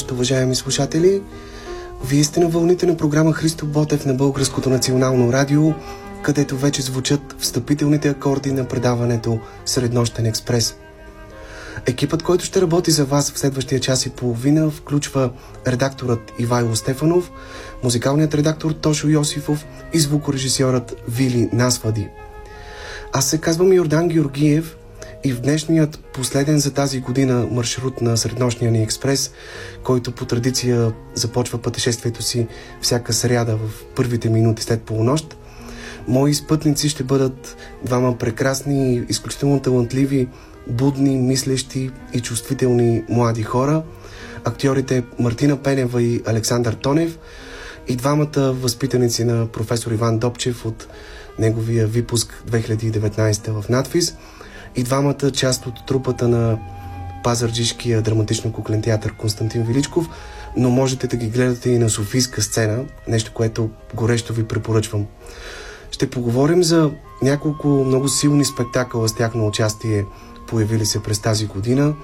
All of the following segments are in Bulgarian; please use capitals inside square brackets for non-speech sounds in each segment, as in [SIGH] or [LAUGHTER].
Нощ, уважаеми слушатели! Вие сте на вълните на програма Христо Ботев на Българското национално радио, където вече звучат встъпителните акорди на предаването Среднощен експрес. Екипът, който ще работи за вас в следващия час и половина, включва редакторът Ивайло Стефанов, музикалният редактор Тошо Йосифов и звукорежисьорът Вили Насвади. Аз се казвам Йордан Георгиев и в днешният последен за тази година маршрут на Среднощния ни експрес, който по традиция започва пътешествието си всяка сряда в първите минути след полунощ, мои спътници ще бъдат двама прекрасни, изключително талантливи, будни, мислещи и чувствителни млади хора, актьорите Мартина Пенева и Александър Тонев и двамата възпитаници на професор Иван Добчев от неговия випуск 2019 в надфис – и двамата част от трупата на Пазарджишкия драматично-куклен театър Константин Величков, но можете да ги гледате и на Софийска сцена, нещо, което горещо ви препоръчвам. Ще поговорим за няколко много силни спектакъла с тяхно участие, появили се през тази година,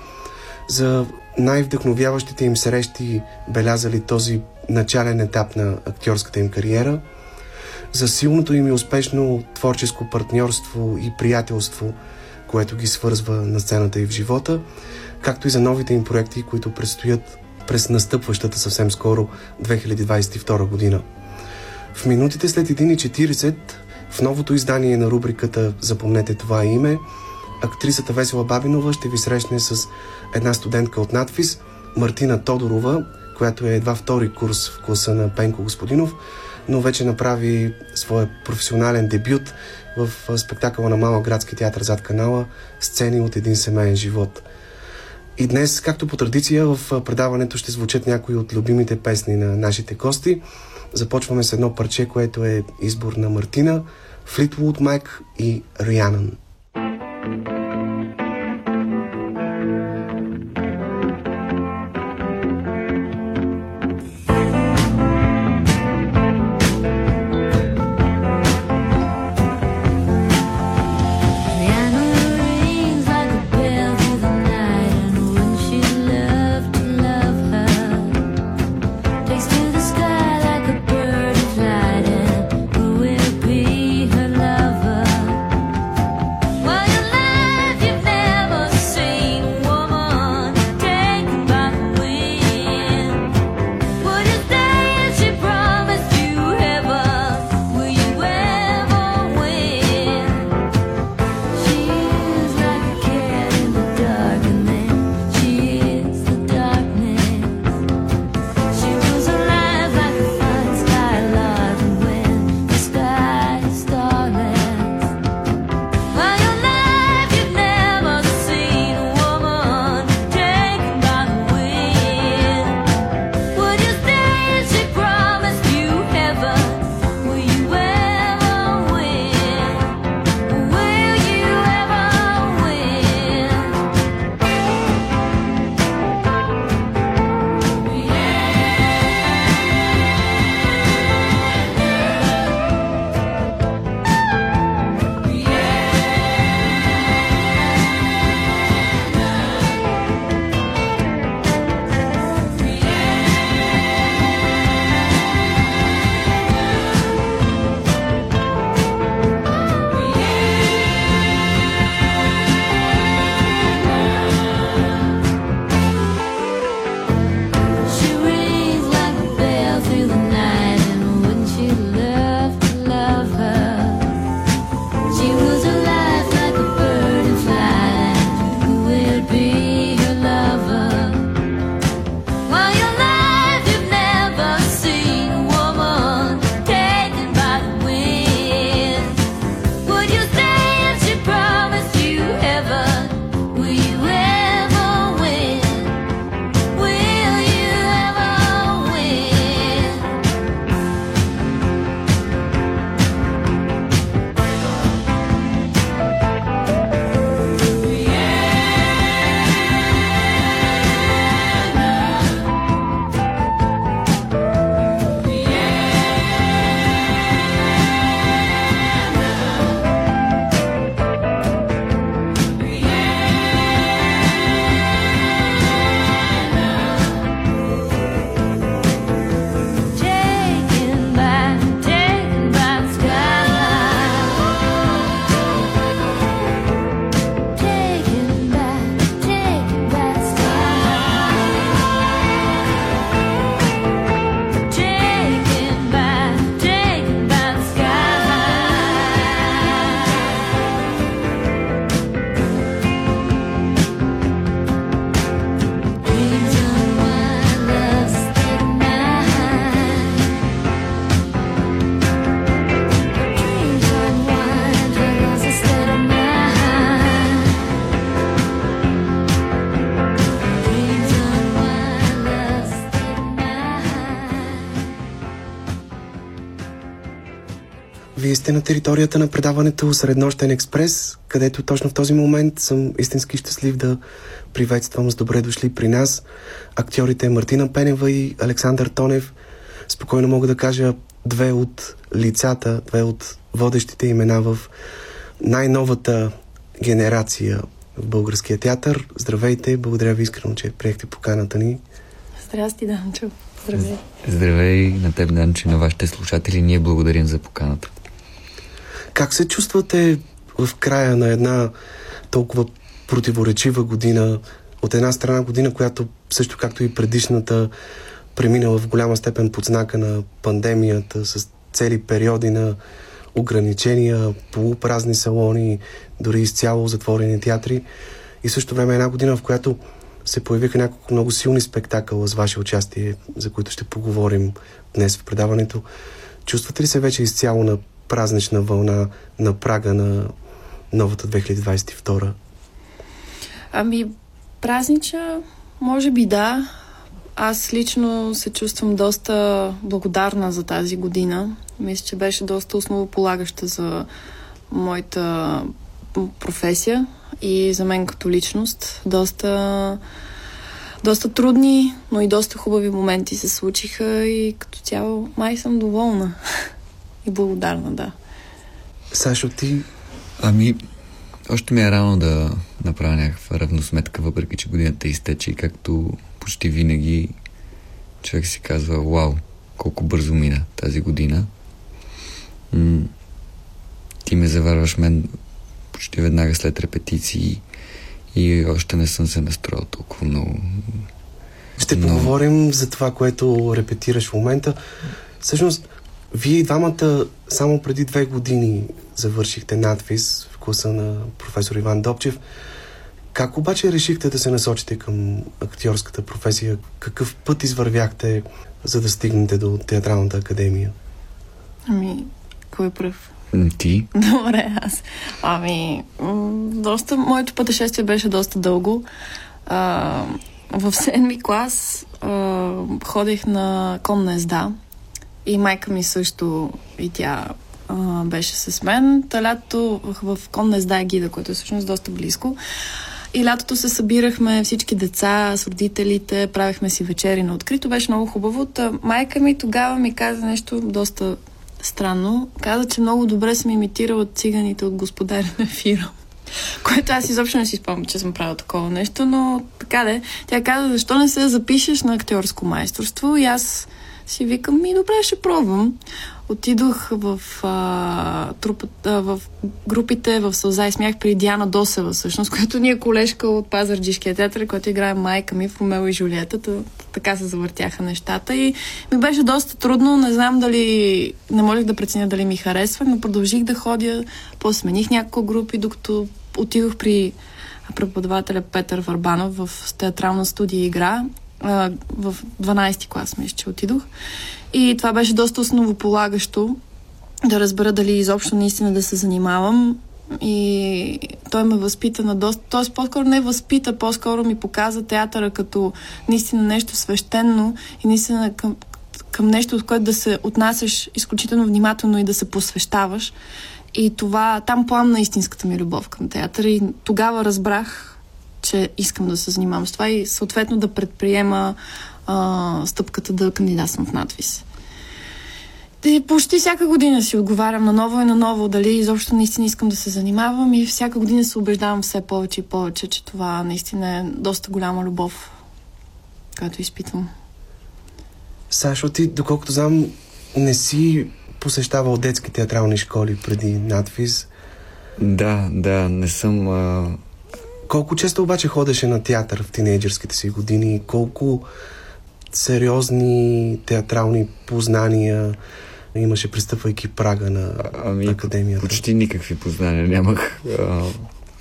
за най-вдъхновяващите им срещи, белязали този начален етап на актьорската им кариера, за силното им и успешно творческо партньорство и приятелство – което ги свързва на сцената и в живота, както и за новите им проекти, които предстоят през настъпващата съвсем скоро 2022 година. В минутите след 1.40 в новото издание на рубриката Запомнете това име, актрисата Весела Бабинова ще ви срещне с една студентка от надфис, Мартина Тодорова, която е едва втори курс в класа на Пенко Господинов, но вече направи своя професионален дебют в спектакъла на Малък градски театър зад канала Сцени от един семейен живот. И днес, както по традиция, в предаването ще звучат някои от любимите песни на нашите гости. Започваме с едно парче, което е избор на Мартина, Флитвуд Майк и Рианън. thank you територията на предаването Среднощен експрес, където точно в този момент съм истински щастлив да приветствам с добре дошли при нас актьорите Мартина Пенева и Александър Тонев. Спокойно мога да кажа две от лицата, две от водещите имена в най-новата генерация в българския театър. Здравейте, благодаря ви искрено, че приехте поканата ни. Здрасти, Данчо. Здравей. Здравей на теб, Данчо, на вашите слушатели. Ние благодарим за поканата. Как се чувствате в края на една толкова противоречива година? От една страна година, която също както и предишната преминала в голяма степен под знака на пандемията, с цели периоди на ограничения, полупразни салони, дори изцяло затворени театри. И също време една година, в която се появиха няколко много силни спектакъла с ваше участие, за които ще поговорим днес в предаването. Чувствате ли се вече изцяло на празнична вълна на прага на новата 2022? Ами, празнича, може би да. Аз лично се чувствам доста благодарна за тази година. Мисля, че беше доста основополагаща за моята професия и за мен като личност. Доста, доста трудни, но и доста хубави моменти се случиха и като цяло май съм доволна [LAUGHS] и благодарна, да. Сашо, ти... Ами, още ми е рано да направя някаква равносметка, въпреки че годината изтече и както почти винаги човек си казва, вау, колко бързо мина тази година. М- ти ме заварваш мен почти веднага след репетиции и още не съм се настроил толкова много. Ще Но... поговорим за това, което репетираш в момента. Всъщност, вие двамата само преди две години завършихте надвис в класа на професор Иван Добчев. Как обаче решихте да се насочите към актьорската професия? Какъв път извървяхте, за да стигнете до театралната академия? Ами, кой е пръв? Ти? [LAUGHS] Добре, аз. Ами, доста, моето пътешествие беше доста дълго. А, в седми клас а, ходех на конна езда и майка ми също и тя а, беше с мен. Та лято в, в конна езда е гида, което е всъщност доста близко. И лятото се събирахме всички деца с родителите, правихме си вечери на открито. Беше много хубаво. Та майка ми тогава ми каза нещо доста странно. Каза, че много добре съм имитирала циганите от господаря на фира. Което аз изобщо не си спомням, че съм правила такова нещо, но така де. Тя каза, защо не се запишеш на актьорско майсторство? И аз си викам, ми добре, ще пробвам. Отидох в, а, трупът, а, в групите в Сълза и смях при Диана Досева, всъщност, [LAUGHS] която ни е колежка от Пазарджишкия театър, който играе майка ми в Ромео и Жулиета. Така се завъртяха нещата и ми беше доста трудно. Не знам дали, не можех да преценя дали ми харесва, но продължих да ходя. После смених няколко групи, докато отидох при преподавателя Петър Варбанов в театрална студия игра а, в 12-ти клас, мисля, че отидох. И това беше доста основополагащо да разбера дали изобщо наистина да се занимавам. И той ме възпита на доста... Тоест, по-скоро не възпита, по-скоро ми показа театъра като наистина нещо свещено и наистина към, към нещо, от което да се отнасяш изключително внимателно и да се посвещаваш. И това, там пламна истинската ми любов към театъра и тогава разбрах че искам да се занимавам с това и съответно да предприема а, стъпката да кандидатствам в надвис. И почти всяка година си отговарям на ново и на ново дали изобщо наистина искам да се занимавам и всяка година се убеждавам все повече и повече, че това наистина е доста голяма любов, която изпитвам. Сашо, ти, доколкото знам, не си посещавал детски театрални школи преди надвис. Да, да, не съм а, колко често обаче ходеше на театър в тинейджърските си години? Колко сериозни театрални познания имаше пристъпвайки прага на ами, академията? Почти никакви познания нямах. А,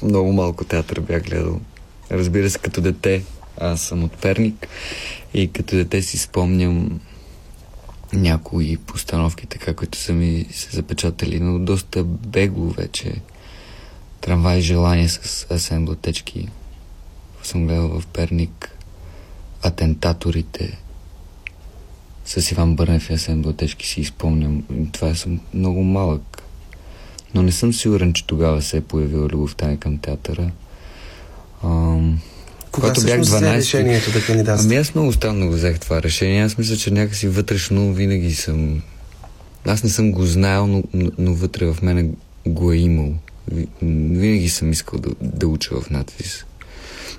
много малко театър бях гледал. Разбира се, като дете, аз съм от Перник и като дете си спомням някои постановки, така, които са ми се запечатали, но доста бегло вече Трамвай желание с Асен Блатечки. Съм гледал в Перник Атентаторите с Иван Бърнев и Асен Блатечки си изпомням. Това съм много малък. но не съм сигурен, че тогава се е появила любовта ми към театъра. Ам, Кога когато бях 12 решението да кандидатстваш? Ами аз много странно го взех това решение. Аз мисля, че някакси вътрешно винаги съм... Аз не съм го знаел, но, но, но вътре в мене го е имал. Винаги съм искал да, да уча в надвис.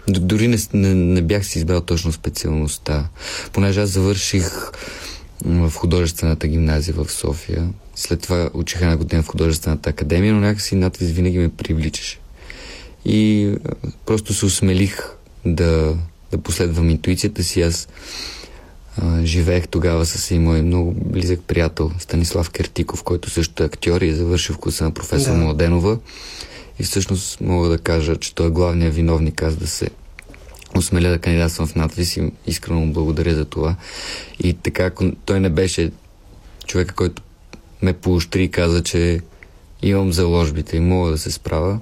Дори не, не, не бях си избрал точно специалността. Понеже аз завърших в художествената гимназия в София. След това учих една година в художествената академия, но някакси надвис винаги ме привличаше. И просто се усмелих да, да последвам интуицията си. Аз а, живеех тогава с и мой много близък приятел Станислав Кертиков, който също е актьор и е завършил в курса на професор да. Младенова. И всъщност мога да кажа, че той е главният виновник аз да се осмеля да кандидатствам в надвис и искрено му благодаря за това. И така, ако той не беше човека, който ме поощри и каза, че имам заложбите и мога да се справя.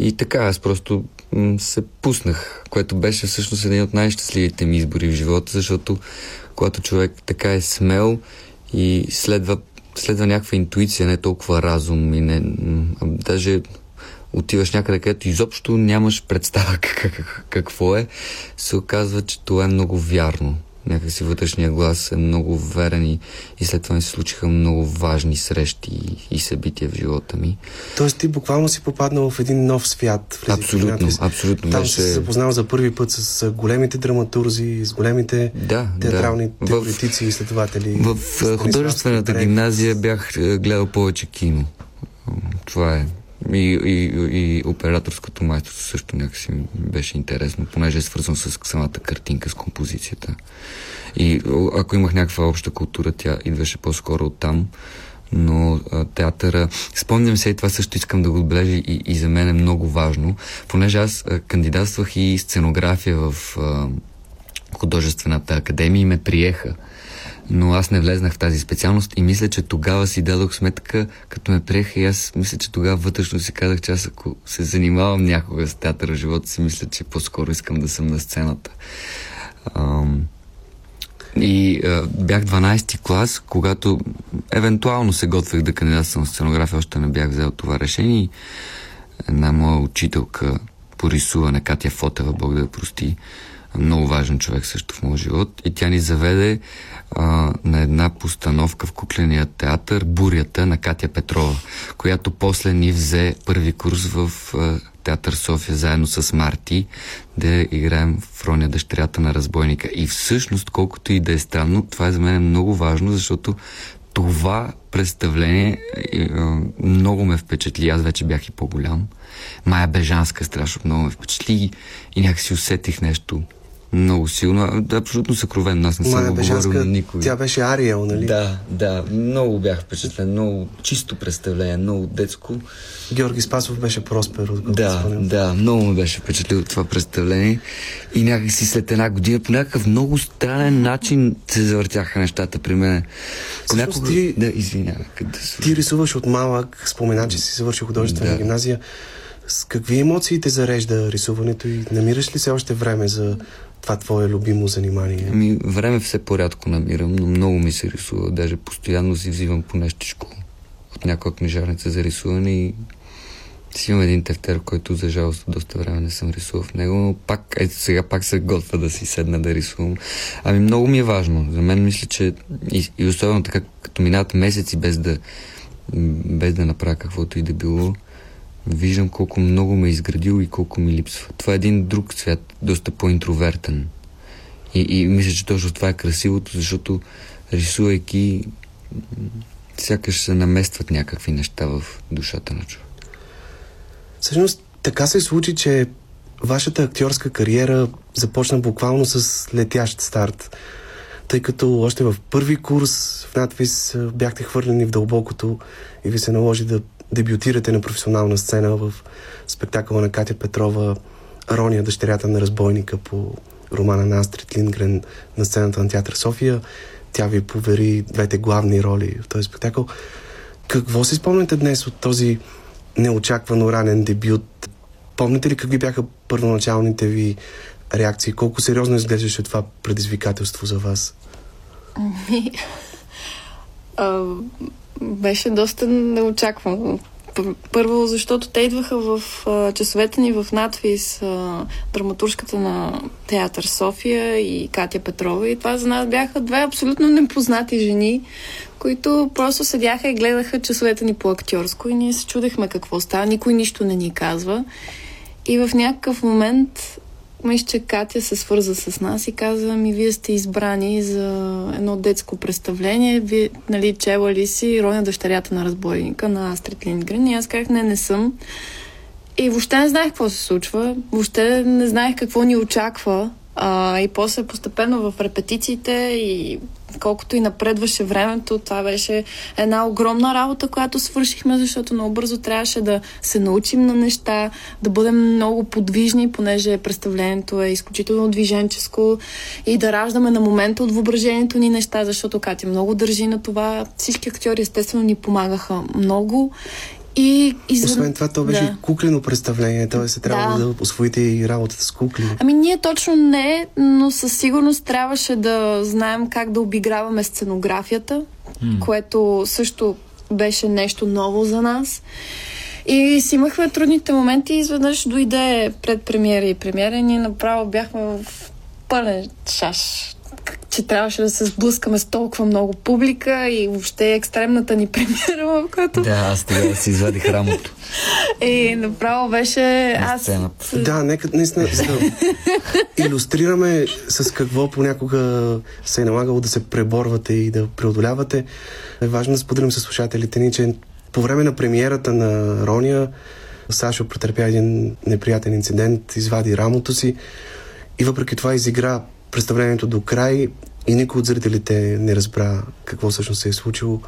И така, аз просто се пуснах, което беше всъщност един от най-щастливите ми избори в живота, защото когато човек така е смел и следва, следва някаква интуиция, не толкова разум и не, а даже отиваш някъде, където изобщо нямаш представа как, [LAUGHS] как, какво е, се оказва, че това е много вярно. Някакси вътрешния глас е много верен и, и след това ми се случиха много важни срещи и, и събития в живота ми. Тоест ти буквално си попаднал в един нов свят. Абсолютно, абсолютно. Там беше... си се запознал за първи път с големите драматурзи, с големите да, театрални да. теоретици и изследователи. В, в художествената гимназия бях гледал повече кино. Това е и, и, и операторското майсторство също някакси беше интересно, понеже е свързано с самата картинка, с композицията. И ако имах някаква обща култура, тя идваше по-скоро от там. Но а, театъра, спомням се и това също искам да го отбележа и, и за мен е много важно, понеже аз а, кандидатствах и сценография в а, художествената академия и ме приеха но аз не влезнах в тази специалност и мисля, че тогава си дадох сметка, като ме приеха и аз мисля, че тогава вътрешно си казах, че аз ако се занимавам някога с театъра живота си, мисля, че по-скоро искам да съм на сцената. Ам... И а, бях 12-ти клас, когато евентуално се готвех да кандидатствам сценография, още не бях взел това решение. Една моя учителка по рисуване, Катя Фотева, Бог да я прости, много важен човек също в моят живот. И тя ни заведе а, на една постановка в кукления театър Бурята на Катя Петрова, която после ни взе първи курс в а, театър София заедно с Марти да играем в роня дъщерята на разбойника. И всъщност, колкото и да е странно, това е за мен много важно, защото това представление много ме впечатли. Аз вече бях и по-голям. Майя Бежанска страшно много ме впечатли и някакси усетих нещо много силно. Абсолютно съкровен. Аз не съм го говорил на никой. Тя беше Ариел, нали? Да, да. Много бях впечатлен. Много чисто представление, много детско. Георги Спасов беше Проспер. Да, да. Много ме беше впечатлил това представление. И някакси след една година по някакъв много странен начин се завъртяха нещата при мен. Понякога... Ти... Да, извинявай. Да ти рисуваш от малък, спомена, че си завършил художествена да. гимназия. С какви емоции те зарежда рисуването и намираш ли се още време за това твое любимо занимание? Ами, време все по-рядко намирам, но много ми се рисува. Даже постоянно си взимам по нещичко от някоя книжарница за рисуване и си имам един тефтер, който за жалост доста време не съм рисувал в него, но пак, ето сега пак се готва да си седна да рисувам. Ами много ми е важно. За мен мисля, че и, и особено така, като минават месеци без да, без да направя каквото и да било, виждам колко много ме е изградил и колко ми липсва. Това е един друг свят, доста по-интровертен. И, и мисля, че точно това е красивото, защото рисувайки сякаш се наместват някакви неща в душата на човек. Всъщност, така се случи, че вашата актьорска кариера започна буквално с летящ старт. Тъй като още в първи курс в надвис бяхте хвърлени в дълбокото и ви се наложи да дебютирате на професионална сцена в спектакъла на Катя Петрова Рония, дъщерята на разбойника по романа на Астрид Лингрен на сцената на Театър София. Тя ви повери двете главни роли в този спектакъл. Какво си спомняте днес от този неочаквано ранен дебют? Помните ли какви бяха първоначалните ви реакции? Колко сериозно изглеждаше това предизвикателство за вас? Ами, [LAUGHS] беше доста неочаквано. Първо, защото те идваха в а, часовете ни в надвис, а, драматурската на театър София и Катя Петрова. И това за нас бяха две абсолютно непознати жени, които просто седяха и гледаха часовете ни по актьорско и ние се чудехме какво става. Никой нищо не ни казва. И в някакъв момент мисля, че Катя се свърза с нас и каза ми, вие сте избрани за едно детско представление. Вие, нали, чела ли си Роня дъщерята на разбойника на Астрид Линдгрен? И аз казах, не, не съм. И въобще не знаех какво се случва. Въобще не знаех какво ни очаква. А, и после постепенно в репетициите и колкото и напредваше времето, това беше една огромна работа, която свършихме, защото много бързо трябваше да се научим на неща, да бъдем много подвижни, понеже представлението е изключително движенческо и да раждаме на момента от въображението ни неща, защото Катя много държи на това. Всички актьори естествено ни помагаха много и, и Освен това, то беше да. куклено представление, т.е. се трябва да. да освоите и работата с кукли. Ами ние точно не, но със сигурност трябваше да знаем как да обиграваме сценографията, mm. което също беше нещо ново за нас. И си имахме трудните моменти и изведнъж дойде пред премиера и премиера и ние направо бяхме в пълен шаш че трябваше да се сблъскаме с толкова много публика и въобще екстремната ни [LAUGHS] премиера, в която... Да, аз тогава си извадих рамото. [LAUGHS] И направо беше... Аз... Да, нека наистина да [LAUGHS] иллюстрираме с какво понякога се е налагало да се преборвате и да преодолявате. Е важно да споделим с слушателите ни, че по време на премиерата на Рония Сашо претърпя един неприятен инцидент, извади рамото си и въпреки това изигра представлението до край и никой от зрителите не разбра какво всъщност се е случило.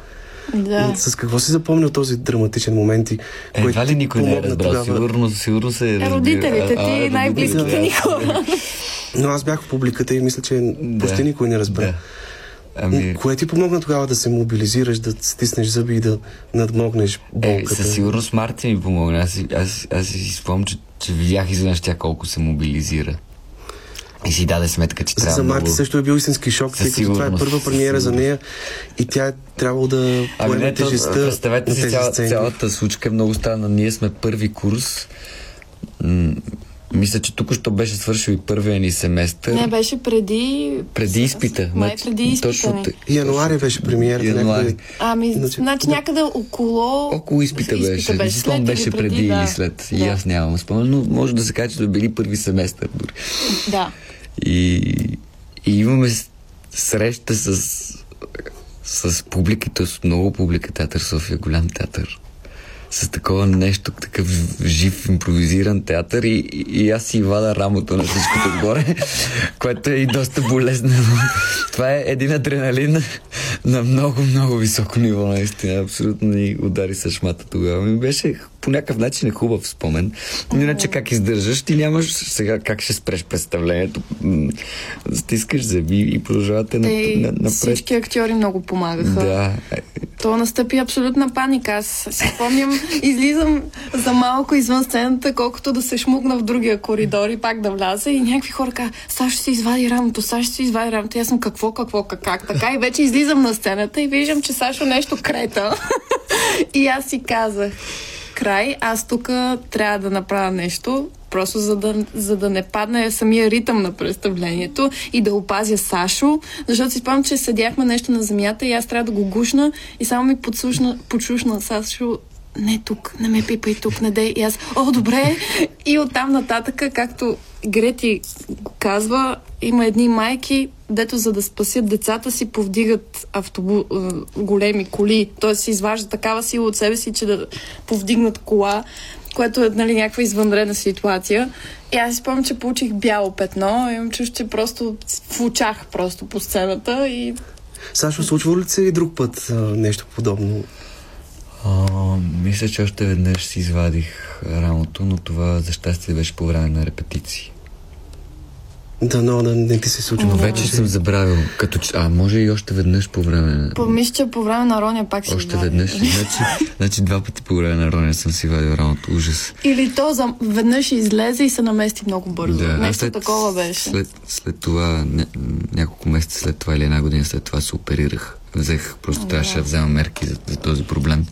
Да. С какво си запомнил този драматичен момент? И Едва ли никой не е разбрал? Тогава... Сигурно, сигурно се е разбира. Родителите ти, най-близките ни хора. Но аз бях в публиката и мисля, че да. почти никой не разбра. Да. Ами... Кое ти помогна тогава да се мобилизираш, да стиснеш зъби и да надмогнеш болката? Е, със сигурност Марти ми помогна. Аз, аз, аз си спомням, че, че видях изведнъж тя колко се мобилизира. И си даде сметка, че трябва За Марти много... също е бил истински шок, тъй като това е първа премиера за нея и тя е трябвало да ами поеме ами тежестта Представете си, цяла, цялата случка е много странна. Ние сме първи курс. М- мисля, че тук що беше свършил и първия ни семестър. Не, беше преди... Преди изпита. Май значи, преди изпита Точно, Януари беше премиерата. Януари. Някъде... Ами, значи, значи някъде около... Около изпита беше. Изпита беше, след беше преди, преди да. или след. Да. И аз нямам спомен, но може да се каже, че да били първи семестър дори. Да. И, и имаме среща с, с публиката, с много публика. Театър София, голям театър с такова нещо, такъв жив импровизиран театър и, и аз си вада рамото на всичкото отгоре, [LAUGHS] което е и доста болезнено. Това е един адреналин на много, много високо ниво, наистина. Абсолютно ни удари с шмата тогава. Ми беше по някакъв начин е хубав спомен. Но иначе как издържаш, ти нямаш сега как ще спреш представлението. Стискаш зъби и продължавате на, на, напред. Всички актьори много помагаха. Да. То настъпи абсолютна паника. Аз си спомням, излизам за малко извън сцената, колкото да се шмукна в другия коридор и пак да вляза и някакви хора казват, Саш ще извади рамото, Саш ще извади рамото. И аз съм какво, какво, как, как, така. И вече излизам на сцената и виждам, че Сашо нещо крета. [LAUGHS] и аз си казах, край, аз тук трябва да направя нещо, просто за да, за да не падне самия ритъм на представлението и да опазя Сашо, защото си спомням, че седяхме нещо на земята и аз трябва да го гушна и само ми подслушна, подшушна Сашо не тук, не ме пипай тук, не дей. И аз, о, добре. И оттам нататък, както Грети казва, има едни майки, дето за да спасят децата си повдигат автобу... Е, големи коли, т.е. си изваждат такава сила от себе си, че да повдигнат кола, което е нали, някаква извънредна ситуация. И аз си спомням, че получих бяло петно, имам чуш, че просто в очах просто по сцената и... Сашо, случва ли се и друг път а, нещо подобно? А, мисля, че още веднъж си извадих рамото, но това за щастие беше по време на репетиции. Дано да не ти се случи. Но вече съм забравил. Като, а може и още веднъж по време на... По, че по време на Роня пак си Още веднъж. значи, значи два пъти по време на Роня съм си вадил раното Ужас. Или то за... веднъж излезе и се намести много бързо. Да, Нещо след, такова беше. След, след това, ня, няколко месеца след това или една година след това се оперирах. Взех, просто да. трябваше да взема мерки за, за този проблем.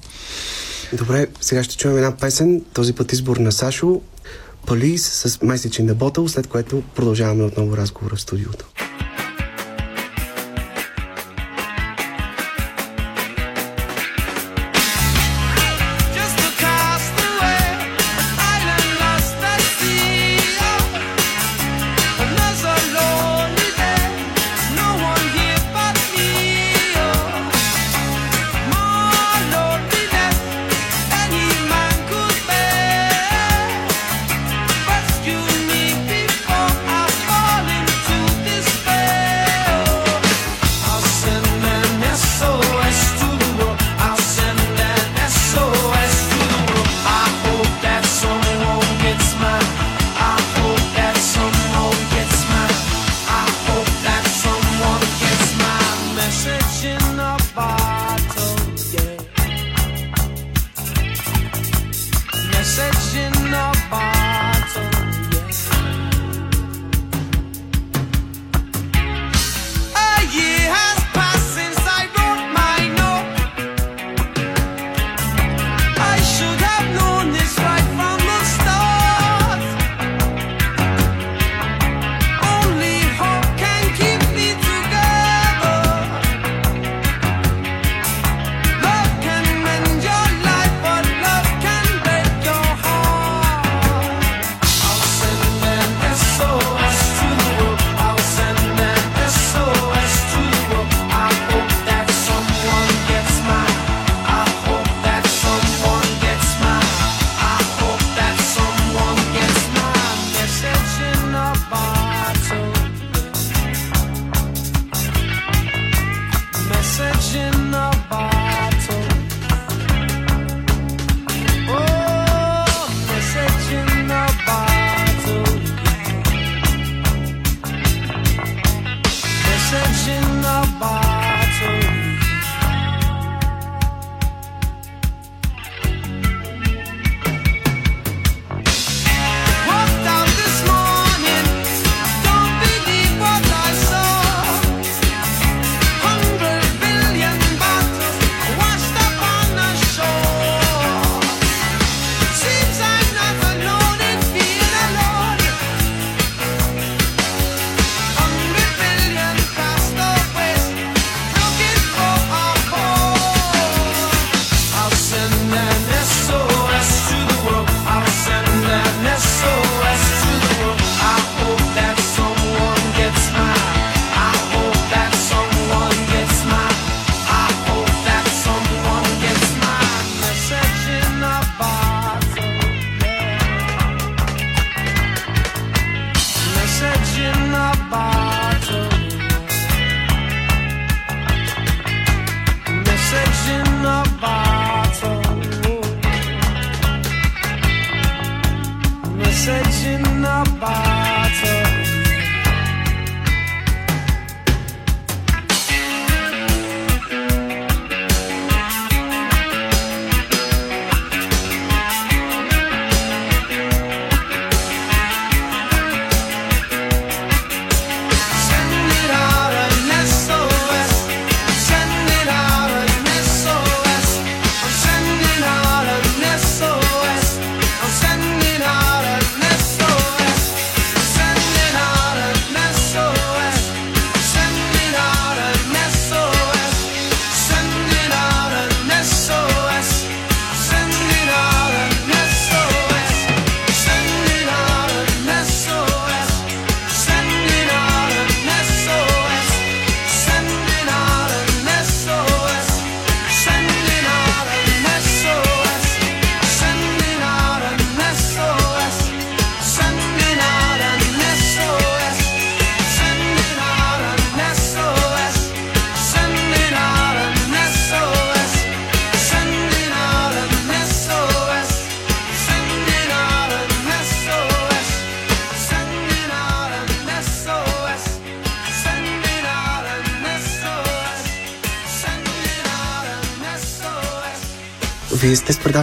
Добре, сега ще чуем една песен, този път избор на Сашо. Police с месечен in the след което продължаваме отново разговора в студиото. searching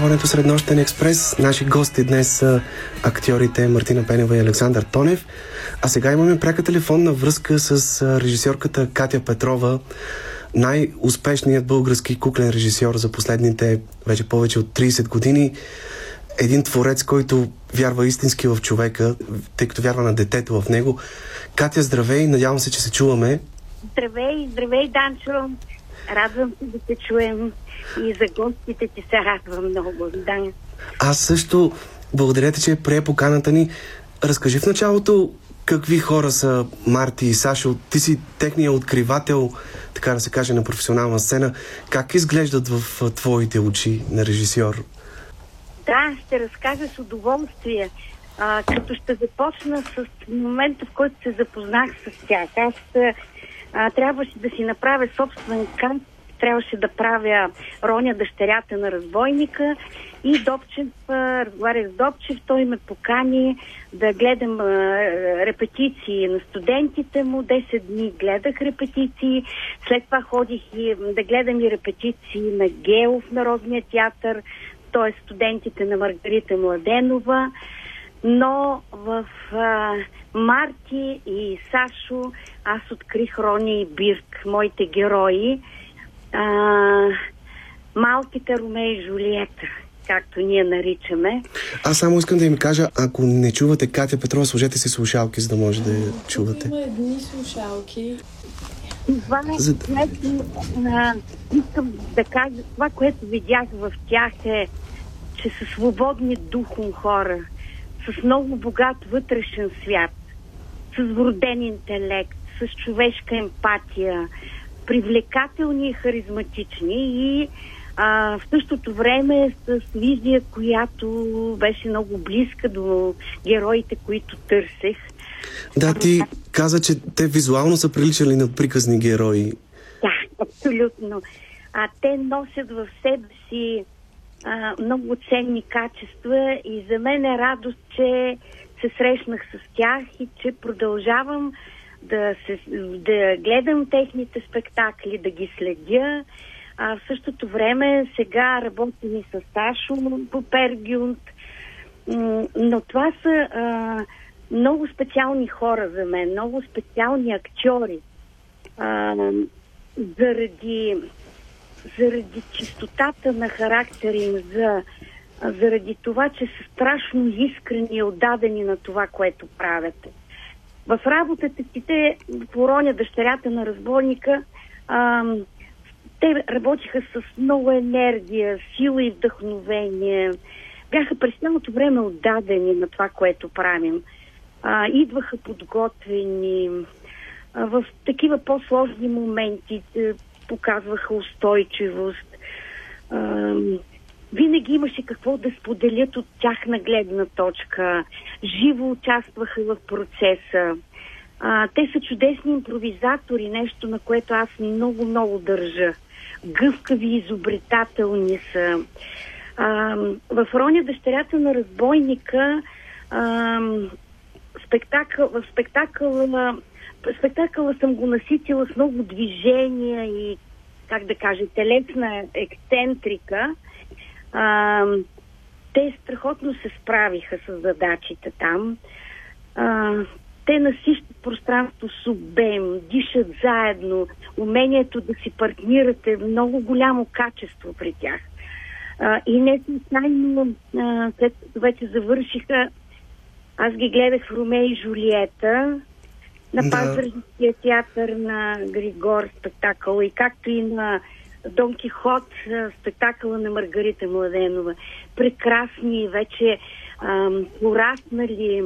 предаването Среднощен експрес. Наши гости днес са актьорите Мартина Пенева и Александър Тонев. А сега имаме пряка телефонна връзка с режисьорката Катя Петрова, най-успешният български куклен режисьор за последните вече повече от 30 години. Един творец, който вярва истински в човека, тъй като вярва на детето в него. Катя, здравей, надявам се, че се чуваме. Здравей, здравей, Данчо. Радвам се да те чуем и за гостите ти се радвам много. Да. Аз също благодаря ти, че прие поканата ни. Разкажи в началото какви хора са Марти и Сашо. Ти си техният откривател, така да се каже, на професионална сцена. Как изглеждат в твоите очи на режисьор? Да, ще разкажа с удоволствие. А, като ще започна с момента, в който се запознах с тях. Аз а, трябваше да си направя собствен кант трябваше да правя Роня, дъщерята на разбойника и Добчев, разговарях с Добчев, той ме покани да гледам репетиции на студентите му. 10 дни гледах репетиции, след това ходих и да гледам и репетиции на Гео в Народния театър, т.е. студентите на Маргарита Младенова. Но в а, Марти и Сашо аз открих Рони и Бирк, моите герои а, малките Ромео и Жулиета, както ние наричаме. Аз само искам да им кажа, ако не чувате Катя Петрова, сложете си слушалки, за да може да я чувате. Има едни слушалки. Това, за... което а, искам да кажа, това, което видях в тях е, че са свободни духом хора, с много богат вътрешен свят, с вроден интелект, с човешка емпатия, привлекателни и харизматични и а, в същото време с визия, която беше много близка до героите, които търсех. Да, ти каза, че те визуално са приличали на приказни герои. Да, абсолютно. А те носят в себе си а, много ценни качества и за мен е радост, че се срещнах с тях и че продължавам да, се, да гледам техните спектакли, да ги следя. А в същото време сега работим и с Сашо по Пергюнт. Но това са а, много специални хора за мен, много специални актьори. А, заради, заради чистотата на характера им, за, заради това, че са страшно искрени и отдадени на това, което правят. В работата си те, Вороня, дъщерята на разбойника, ам, те работиха с много енергия, сила и вдъхновение. Бяха през цялото време отдадени на това, което правим. А, идваха подготвени. А, в такива по-сложни моменти е, показваха устойчивост. А, винаги имаше какво да споделят от тяхна гледна точка. Живо участваха в процеса. А, те са чудесни импровизатори, нещо на което аз много, много държа. Гъвкави, изобретателни са. А, в Роня, дъщерята на разбойника, а, спектакъл, в спектакъла, спектакъла съм го наситила с много движения и, как да кажа, телесна ексцентрика. А, те страхотно се справиха с задачите там. А, те насищат пространство с обем, дишат заедно, умението да си партнирате много голямо качество при тях. А, и не случайно, след като вече завършиха, аз ги гледах в Ромео и Жулиета на да. Пазарския театър на Григор спектакъл и както и на Дон Кихот, спектакъла на Маргарита Младенова. Прекрасни, вече ам, пораснали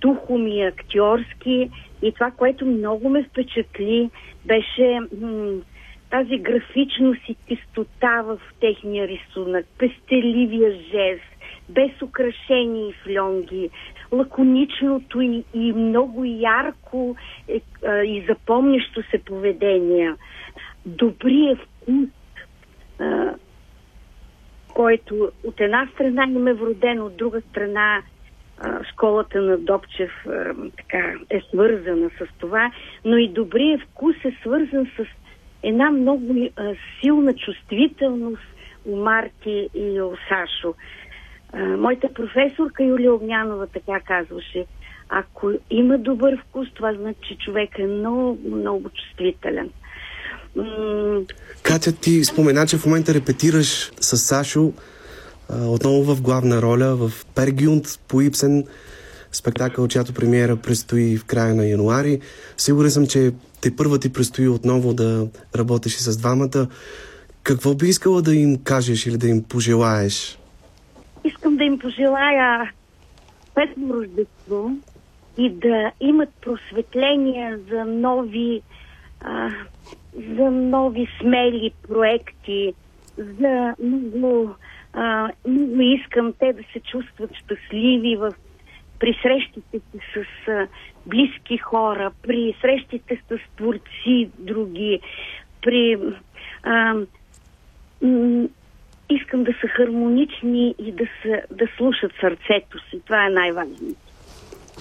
духом и актьорски. И това, което много ме впечатли, беше м- тази графичност и чистота в техния рисунък, пестеливия жест, без украшения и флонги, лаконичното и, и много ярко е, е, и запомнящо се поведение, добрия вкус, е, който от една страна им е вроден, от друга страна школата на Добчев а, така, е свързана с това, но и добрият вкус е свързан с една много а, силна чувствителност у Марти и у Сашо. А, моята професорка Юлия Огнянова така казваше, ако има добър вкус, това значи, че човек е много, много чувствителен. М- Катя, ти спомена, че в момента репетираш с Сашо а, отново в главна роля в Пергюнт по Ипсен, спектакъл, чиято премиера предстои в края на януари. Сигурен съм, че те първа ти предстои отново да работиш и с двамата. Какво би искала да им кажеш или да им пожелаеш? Искам да им пожелая петно рождество и да имат просветления за нови, а, за нови смели проекти, за много, а, много искам те да се чувстват щастливи в при срещите си с а, близки хора, при срещите с творци други, при а, м- искам да са хармонични и да, са, да слушат сърцето си. Това е най-важното.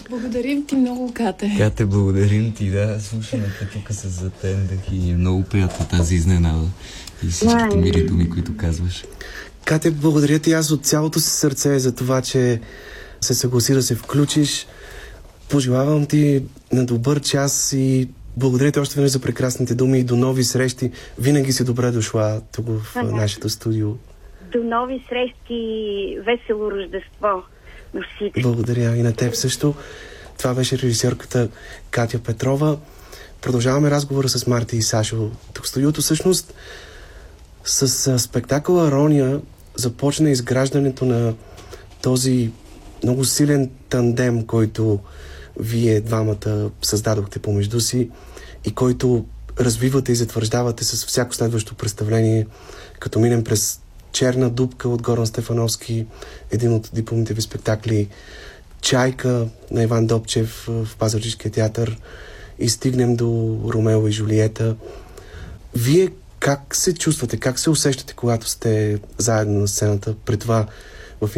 Благодарим ти много, Кате. Кате, благодарим ти, да. Слушаме те тук с затендах и е много приятна тази изненада и всичките мири думи, които казваш. Кате, благодаря ти аз от цялото си сърце за това, че се съгласи да се включиш. Пожелавам ти на добър час и благодаря ти още веднъж за прекрасните думи и до нови срещи. Винаги си добре дошла тук в нашето студио. До нови срещи и весело Рождество на. Благодаря и на теб също. Това беше режисьорката Катя Петрова. Продължаваме разговора с Марти и Сашо. Тук студиото всъщност с спектакъла Рония започна изграждането на този много силен тандем, който вие двамата създадохте помежду си и който развивате и затвърждавате с всяко следващо представление, като минем през Черна дупка от Горан Стефановски, един от дипломните ви спектакли, Чайка на Иван Добчев в Пазарджишкия театър и стигнем до Ромео и Жулиета. Вие как се чувствате, как се усещате, когато сте заедно на сцената, при това в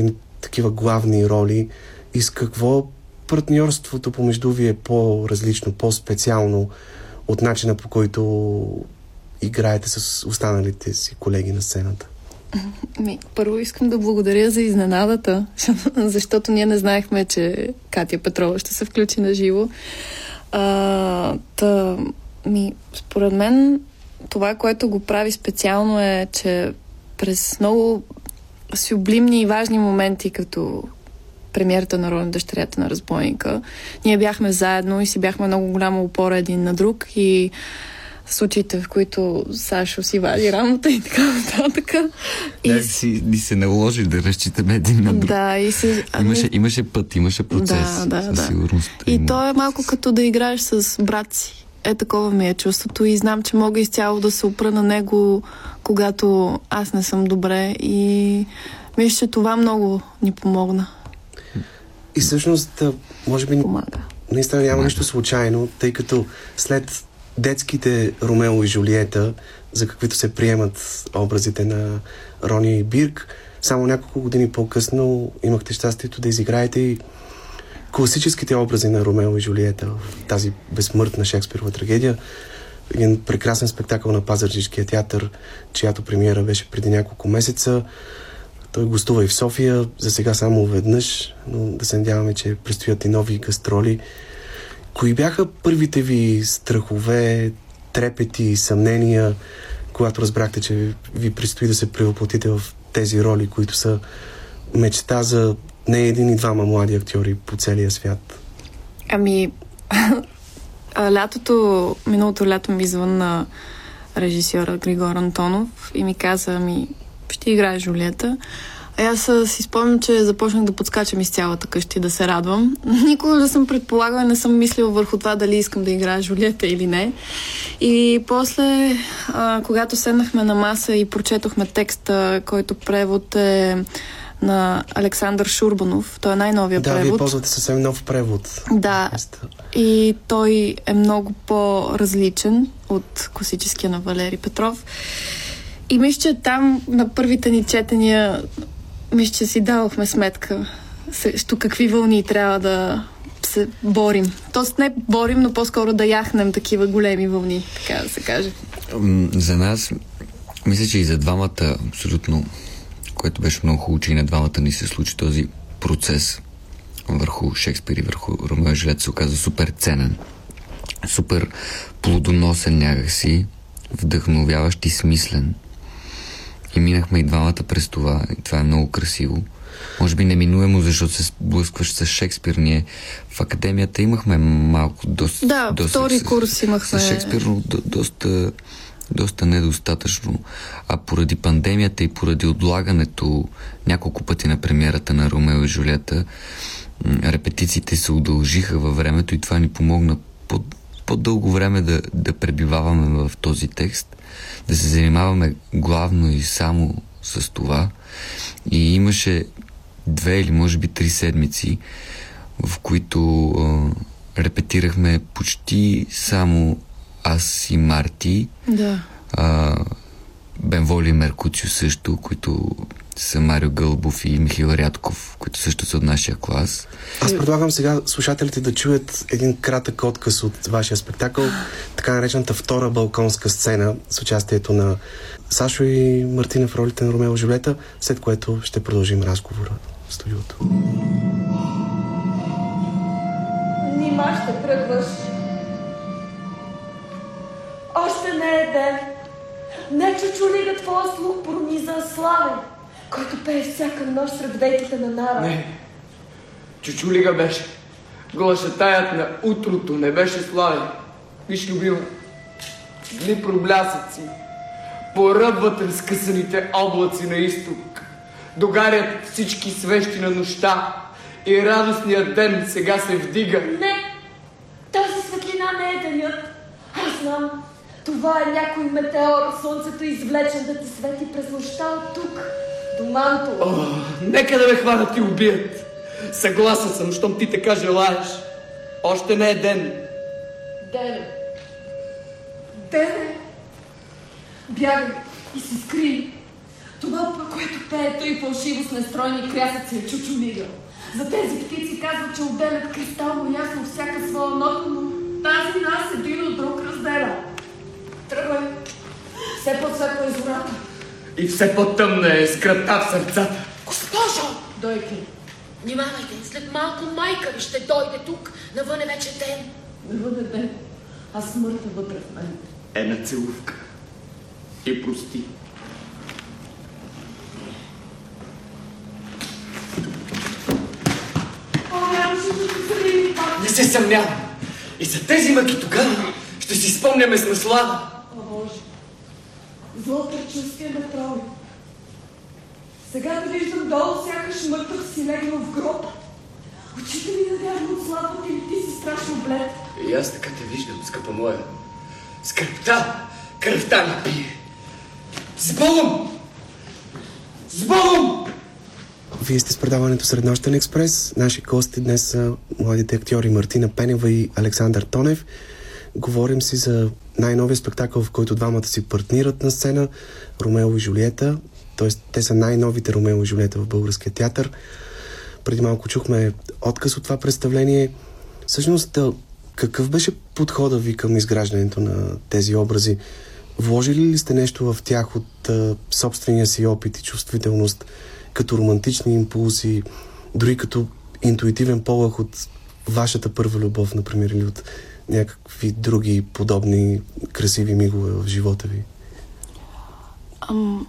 такива главни роли и с какво партньорството помежду ви е по-различно, по-специално от начина по който играете с останалите си колеги на сцената? Ми, първо искам да благодаря за изненадата, [LAUGHS] защото ние не знаехме, че Катя Петрова ще се включи на живо. Та, ми, според мен това, което го прави специално е, че през много сюблимни и важни моменти, като премиерата на Роня дъщерята на разбойника, ние бяхме заедно и си бяхме много голяма опора един на друг и случаите, в които Сашо си вади рамата и така нататък. И Да, си, ни се наложи да разчитаме един на друг. да, и се... Имаше, имаше път, имаше процес. Да, да, със да. сигурност. И то е малко като да играеш с брат си. Е, такова ми е чувството и знам, че мога изцяло да се опра на него, когато аз не съм добре и мисля, че това много ни помогна. И всъщност, може би, Помага. наистина няма нищо случайно, тъй като след детските Ромео и Жулиета, за каквито се приемат образите на Рони и Бирк, само няколко години по-късно имахте щастието да изиграете и класическите образи на Ромео и Жулиета в тази безсмъртна Шекспирова трагедия. Един прекрасен спектакъл на Пазарджишкия театър, чиято премиера беше преди няколко месеца. Той гостува и в София, за сега само веднъж, но да се надяваме, че предстоят и нови гастроли. Кои бяха първите ви страхове, трепети, съмнения, когато разбрахте, че ви предстои да се превъплотите в тези роли, които са мечта за не един и двама млади актьори по целия свят? Ами, лятото, миналото лято ми звънна режисьора Григор Антонов и ми каза, ми, ще играе Жулиета. А аз си спомням, че започнах да подскачам из цялата къща и да се радвам. [LAUGHS] Никога не съм предполагала, не съм мислила върху това дали искам да играя Жулиета или не. И после, а, когато седнахме на маса и прочетохме текста, който превод е на Александър Шурбанов, той е най-новия Да, вие превод. ползвате съвсем нов превод. Да, и той е много по-различен от класическия на Валери Петров. И мисля, че там на първите ни четения, мисля, че си давахме сметка срещу какви вълни трябва да се борим. Тоест не борим, но по-скоро да яхнем такива големи вълни, така да се каже. За нас, мисля, че и за двамата, абсолютно, което беше много хубаво, че и на двамата ни се случи този процес върху Шекспир и върху Ромео Жилет се оказа супер ценен, супер плодоносен някакси, вдъхновяващ и смислен. И минахме и двамата през това. И това е много красиво. Може би неминуемо, защото се сблъскваш с Шекспир. Ние в академията имахме малко доста... Да, доста, втори с, курс имахме. С Шекспир, но до, доста, доста недостатъчно. А поради пандемията и поради отлагането няколко пъти на премиерата на Ромео и Жулета, репетициите се удължиха във времето и това ни помогна по, по-дълго време да, да пребиваваме в този текст, да се занимаваме главно и само с това. И имаше две или може би три седмици, в които а, репетирахме почти само аз и Марти. Да. А, Бенволи и Меркуцио също, които са Марио Гълбов и Михаил Рядков, които също са от нашия клас. Аз предлагам сега слушателите да чуят един кратък отказ от вашия спектакъл, така наречената втора балконска сцена с участието на Сашо и Мартина в ролите на Ромео Жулета, след което ще продължим разговора в студиото. Нима ще тръгваш. Още не е ден. Не чучулига твоя слух прониза славен, който пее всяка нощ сред вейките на Нара. Не. Чучулига беше. Глашатаят на утрото не беше славен. Виж, любимо, дни проблясъци, поръбват разкъсаните облаци на изток, догарят всички свещи на нощта и радостният ден сега се вдига. Не! Тази светлина не е денят. Аз знам. Това е някой метеор. Слънцето е извлечен да ти свети през нощта от тук до Манто. О, нека да ме хванат и убият. Съгласен съм, щом ти така желаеш. Още не е ден. Дене. Дене. Бягай и се скри. Това, което пее той фалшиво с нестройни крясъци е чучулига. За тези птици казват, че отделят кристално ясно всяка своя нота, но тази нас един от друг разделя. Тръгвай. Все по-светла е зората. И все по-тъмна е скръпта в сърцата. Госпожо! Дойки. Внимавайте, след малко майка ви ще дойде тук, навън е вече ден. Не бъде ден, а смърт е вътре в мен. Една целувка. И прости. Не се съмнявам. И за тези мъки тогава ще си спомняме с наслада. О, Боже. Зло предчувствие ме прави. Сега да виждам долу, сякаш мъртъв си легнал в гроб. Очите ми надявно отслабват или ти си страшно блед. И аз така те виждам, скъпа моя. Скръпта, кръвта ми пие. С Богом! С Богом! Вие сте с предаването Среднощен експрес. Наши гости днес са младите актьори Мартина Пенева и Александър Тонев. Говорим си за най-новия спектакъл, в който двамата си партнират на сцена Ромео и Жулиета. Тоест, те са най-новите Ромео и Жулиета в българския театър. Преди малко чухме отказ от това представление. Всъщност, какъв беше подхода ви към изграждането на тези образи? Вложили ли сте нещо в тях от а, собствения си опит и чувствителност, като романтични импулси, дори като интуитивен полъх от вашата първа любов, например, или от някакви други подобни красиви мигове в живота ви? Ам,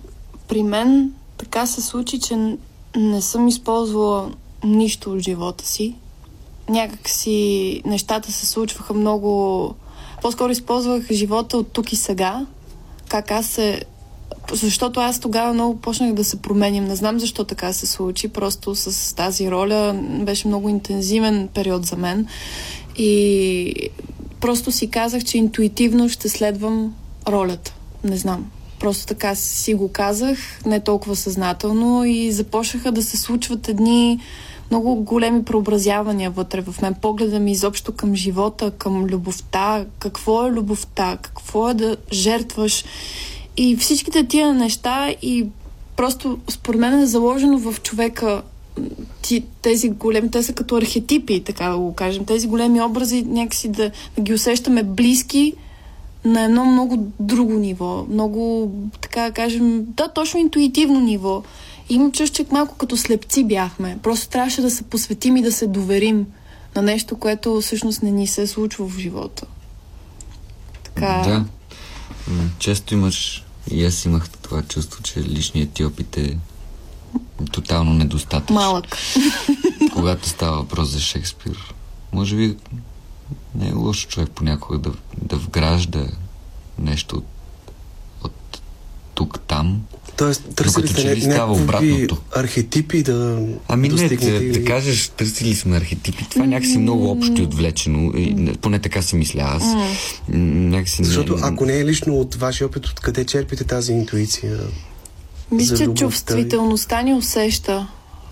при мен така се случи, че не съм използвала нищо от живота си. Някак си нещата се случваха много... По-скоро използвах живота от тук и сега. Как аз се... Защото аз тогава много почнах да се променям. Не знам защо така се случи. Просто с тази роля беше много интензивен период за мен. И просто си казах, че интуитивно ще следвам ролята. Не знам. Просто така си го казах, не толкова съзнателно и започнаха да се случват едни много големи преобразявания вътре в мен. Погледа ми изобщо към живота, към любовта, какво е любовта, какво е да жертваш и всичките тия неща и просто според мен е заложено в човека ти, тези големи, те са като архетипи, така да го кажем. Тези големи образи някакси да, да ги усещаме близки на едно много друго ниво. Много, така да кажем, да, точно интуитивно ниво. Имам чувство, че малко като слепци бяхме. Просто трябваше да се посветим и да се доверим на нещо, което всъщност не ни се е случва в живота. Така... Да. Често имаш, и аз имах това чувство, че личният ти опит е тотално недостатъчен. Малък. [LAUGHS] Когато става въпрос за Шекспир. Може би не е лошо човек понякога да, да вгражда нещо от, от тук-там. Тоест, търсили сте някакви обратното. архетипи да Ами не, да, да кажеш, търсили сме архетипи. Това някакси много общо и отвлечено. И, не, поне така си мисля аз. Някакси не- Защото ако не е лично от вашия опит, откъде черпите тази интуиция? Мисля, че чувствителността ни усеща.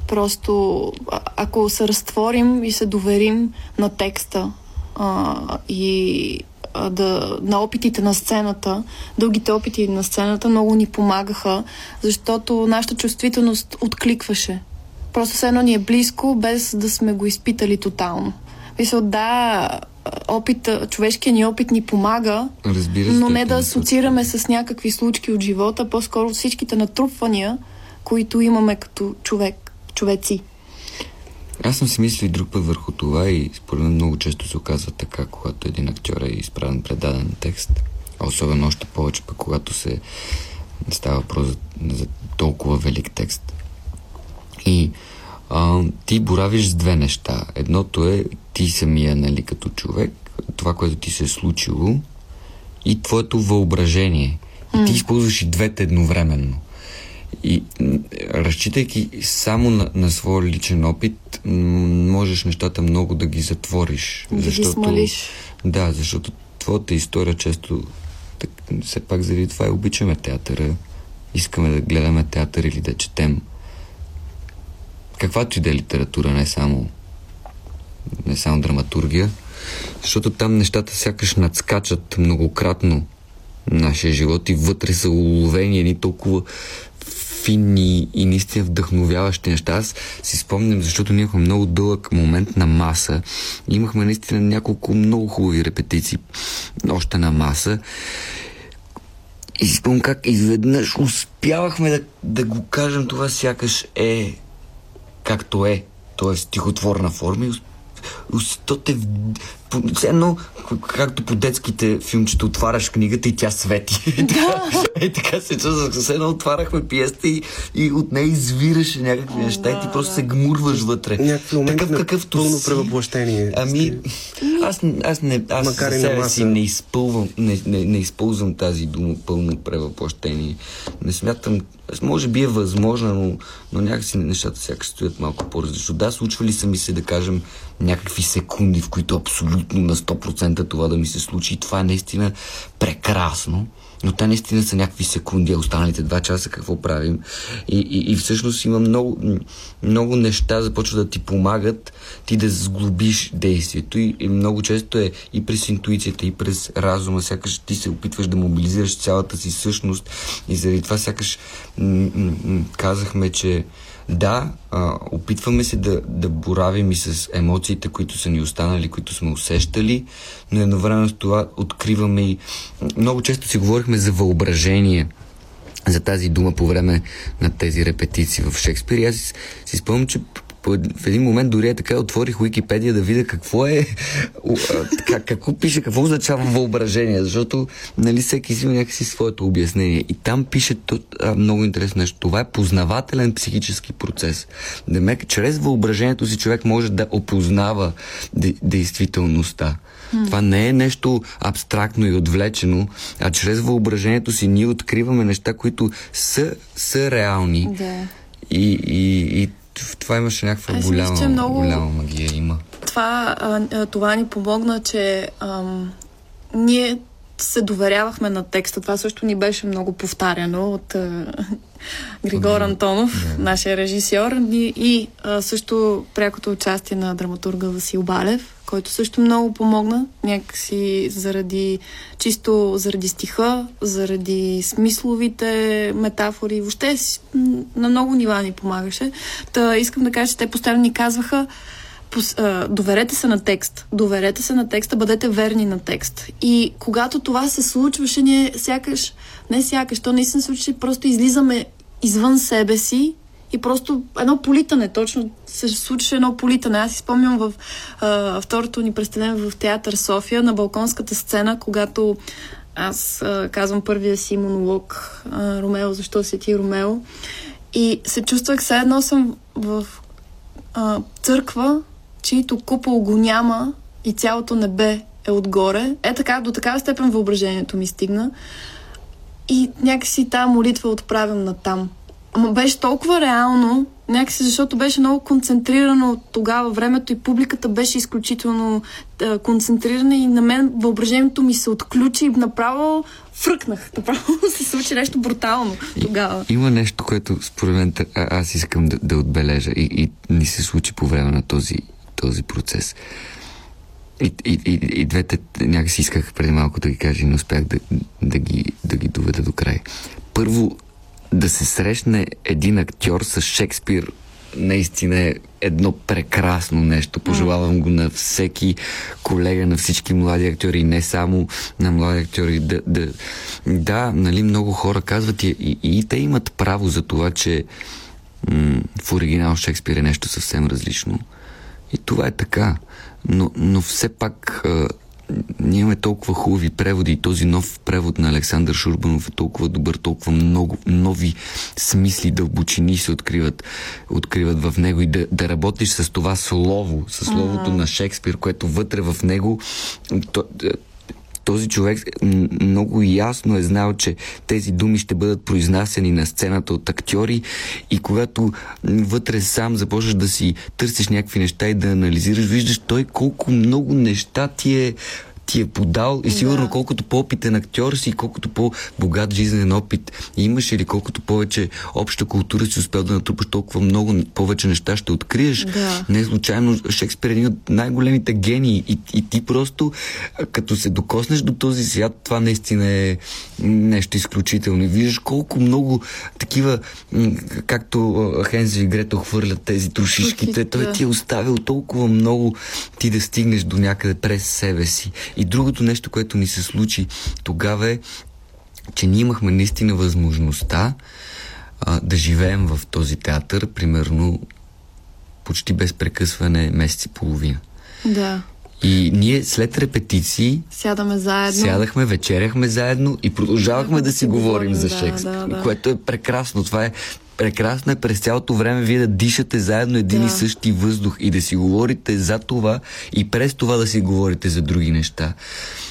Просто ако се разтворим и се доверим на текста а, и а, да, на опитите на сцената, дългите опити на сцената много ни помагаха, защото нашата чувствителност откликваше. Просто все едно ни е близко, без да сме го изпитали тотално. Мисля, да, опит, човешкият ни опит ни помага, Разбира се, но не да асоциираме с някакви случки от живота, по-скоро всичките натрупвания, които имаме като човек, човеци. Аз съм си мислил и друг път върху това и според мен много често се оказва така, когато един актьор е изправен пред даден текст. А особено още повече пък, когато се става въпрос за, за толкова велик текст. И а, ти боравиш с две неща. Едното е ти самия, нали, като човек, това, което ти се е случило и твоето въображение. И ти използваш и двете едновременно. И разчитайки само на, на своя личен опит, можеш нещата много да ги затвориш. Да ги смалиш. Да, защото твоята история често так, все пак заради това и обичаме театъра. Искаме да гледаме театър или да четем. Каквато и да е литература, не само не само драматургия, защото там нещата сякаш надскачат многократно нашия живот и вътре са уловени едни толкова финни и наистина вдъхновяващи неща. Аз си спомням, защото ние имахме много дълъг момент на маса. Имахме наистина няколко много хубави репетиции още на маса. И си спомням как изведнъж успявахме да, да го кажем това сякаш е както е. Т.е. стихотворна форма и то те... по- Все едно, както по детските филмчета отваряш книгата и тя свети. [LAUGHS] Да. [LAUGHS] е, така се чувствах. Все едно отваряхме пиеста и, и от нея извираше някакви неща и ти просто се гмурваш вътре. Някакви моменти Такъв на какъвто пълно си. превъплъщение Ами, [LAUGHS] аз, аз, не, аз Макар за и себе си не изпълвам, не, не, не използвам тази дума пълно превъплъщение. Не смятам, аз може би е възможно, но, но някакси нещата сякаш стоят малко по-различно. Да, случвали са ми се, да кажем, някакви секунди, в които абсолютно на 100% това да ми се случи. И това е наистина прекрасно. Но те наистина са някакви секунди, а останалите два часа какво правим. И, и, и всъщност има много, много неща, започват да ти помагат ти да сглобиш действието. И, и много често е и през интуицията, и през разума, сякаш ти се опитваш да мобилизираш цялата си същност. И заради това сякаш м- м- м- казахме, че да, а, опитваме се да, да боравим и с емоциите, които са ни останали, които сме усещали, но едновременно с това откриваме и... Много често си говорихме за въображение, за тази дума по време на тези репетиции в Шекспир. И аз си, спомням, че в един момент дори е така отворих Уикипедия да видя какво е, [LAUGHS] така, какво пише, какво означава въображение, защото нали, всеки си има някакси своето обяснение. И там пише то, а, много интересно нещо. Това е познавателен психически процес. Демек, чрез въображението си човек може да опознава де, Това не е нещо абстрактно и отвлечено, а чрез въображението си ние откриваме неща, които са, са реални. Да. И, и, и в това имаше някаква Аз мисля, голяма, че много- голяма магия има. Това, а, това ни помогна, че ам, ние се доверявахме на текста. Това също ни беше много повтаряно от а, [LAUGHS] Григор Антонов, нашия режисьор, и, и а, също прякото участие на драматурга Васил Балев, който също много помогна, някакси заради, чисто заради стиха, заради смисловите метафори, въобще на много нива ни помагаше. Та искам да кажа, че те постоянно ни казваха, доверете се на текст. Доверете се на текста, бъдете верни на текст. И когато това се случваше, ние сякаш, не сякаш, то наистина се случваше, просто излизаме извън себе си и просто едно политане, точно се случваше едно политане. Аз си спомням в а, второто ни представление в театър София на балконската сцена, когато аз а, казвам първия си монолог а, Ромео, защо си ти Ромео. И се чувствах, все едно съм в а, църква, чието купол го няма и цялото небе е отгоре. Е така, до такава степен въображението ми стигна. И някакси тази молитва отправям на там. Ама беше толкова реално, някакси защото беше много концентрирано от тогава времето и публиката беше изключително да, концентрирана и на мен въображението ми се отключи и направо фръкнах. Направо [LAUGHS] се случи нещо брутално тогава. И, има нещо, което според мен а, аз искам да, да отбележа и, и ни се случи по време на този, този процес. И, и, и, и двете някакси исках преди малко да ги кажа и не успях да, да, ги, да ги доведа до край. Първо, да се срещне един актьор с Шекспир наистина е едно прекрасно нещо. Пожелавам го на всеки колега, на всички млади актьори, не само на млади актьори. Да, да, да нали, много хора казват и, и, и те имат право за това, че м- в оригинал Шекспир е нещо съвсем различно. И това е така. Но, но все пак ние имаме толкова хубави преводи и този нов превод на Александър Шурбанов е толкова добър, толкова много нови смисли, дълбочини се откриват, откриват в него и да, да работиш с това слово, с словото mm-hmm. на Шекспир, което вътре в него то, този човек много ясно е знал, че тези думи ще бъдат произнасяни на сцената от актьори и когато вътре сам започнеш да си търсиш някакви неща и да анализираш, виждаш той колко много неща ти е ти е подал и сигурно да. колкото по-опитен актьор си, колкото по-богат жизнен опит имаш или колкото повече обща култура си успял да натрупаш, толкова много повече неща ще откриеш. Да. Не случайно Шекспир е един от най-големите гении и, и ти просто като се докоснеш до този свят, това наистина е нещо изключително. И виждаш колко много такива, както Хензи и Грето хвърлят тези трошишките, той ти е оставил толкова много ти да стигнеш до някъде през себе си. И другото нещо, което ни се случи тогава е, че ние имахме наистина възможността а, да живеем в този театър, примерно почти без прекъсване месец и половина. Да. И ние след репетиции сядаме заедно. Сядахме, вечеряхме заедно и продължавахме да, да си говорим, говорим за Шекспир, да, да. което е прекрасно. Това е прекрасно е през цялото време вие да дишате заедно един да. и същи въздух и да си говорите за това и през това да си говорите за други неща.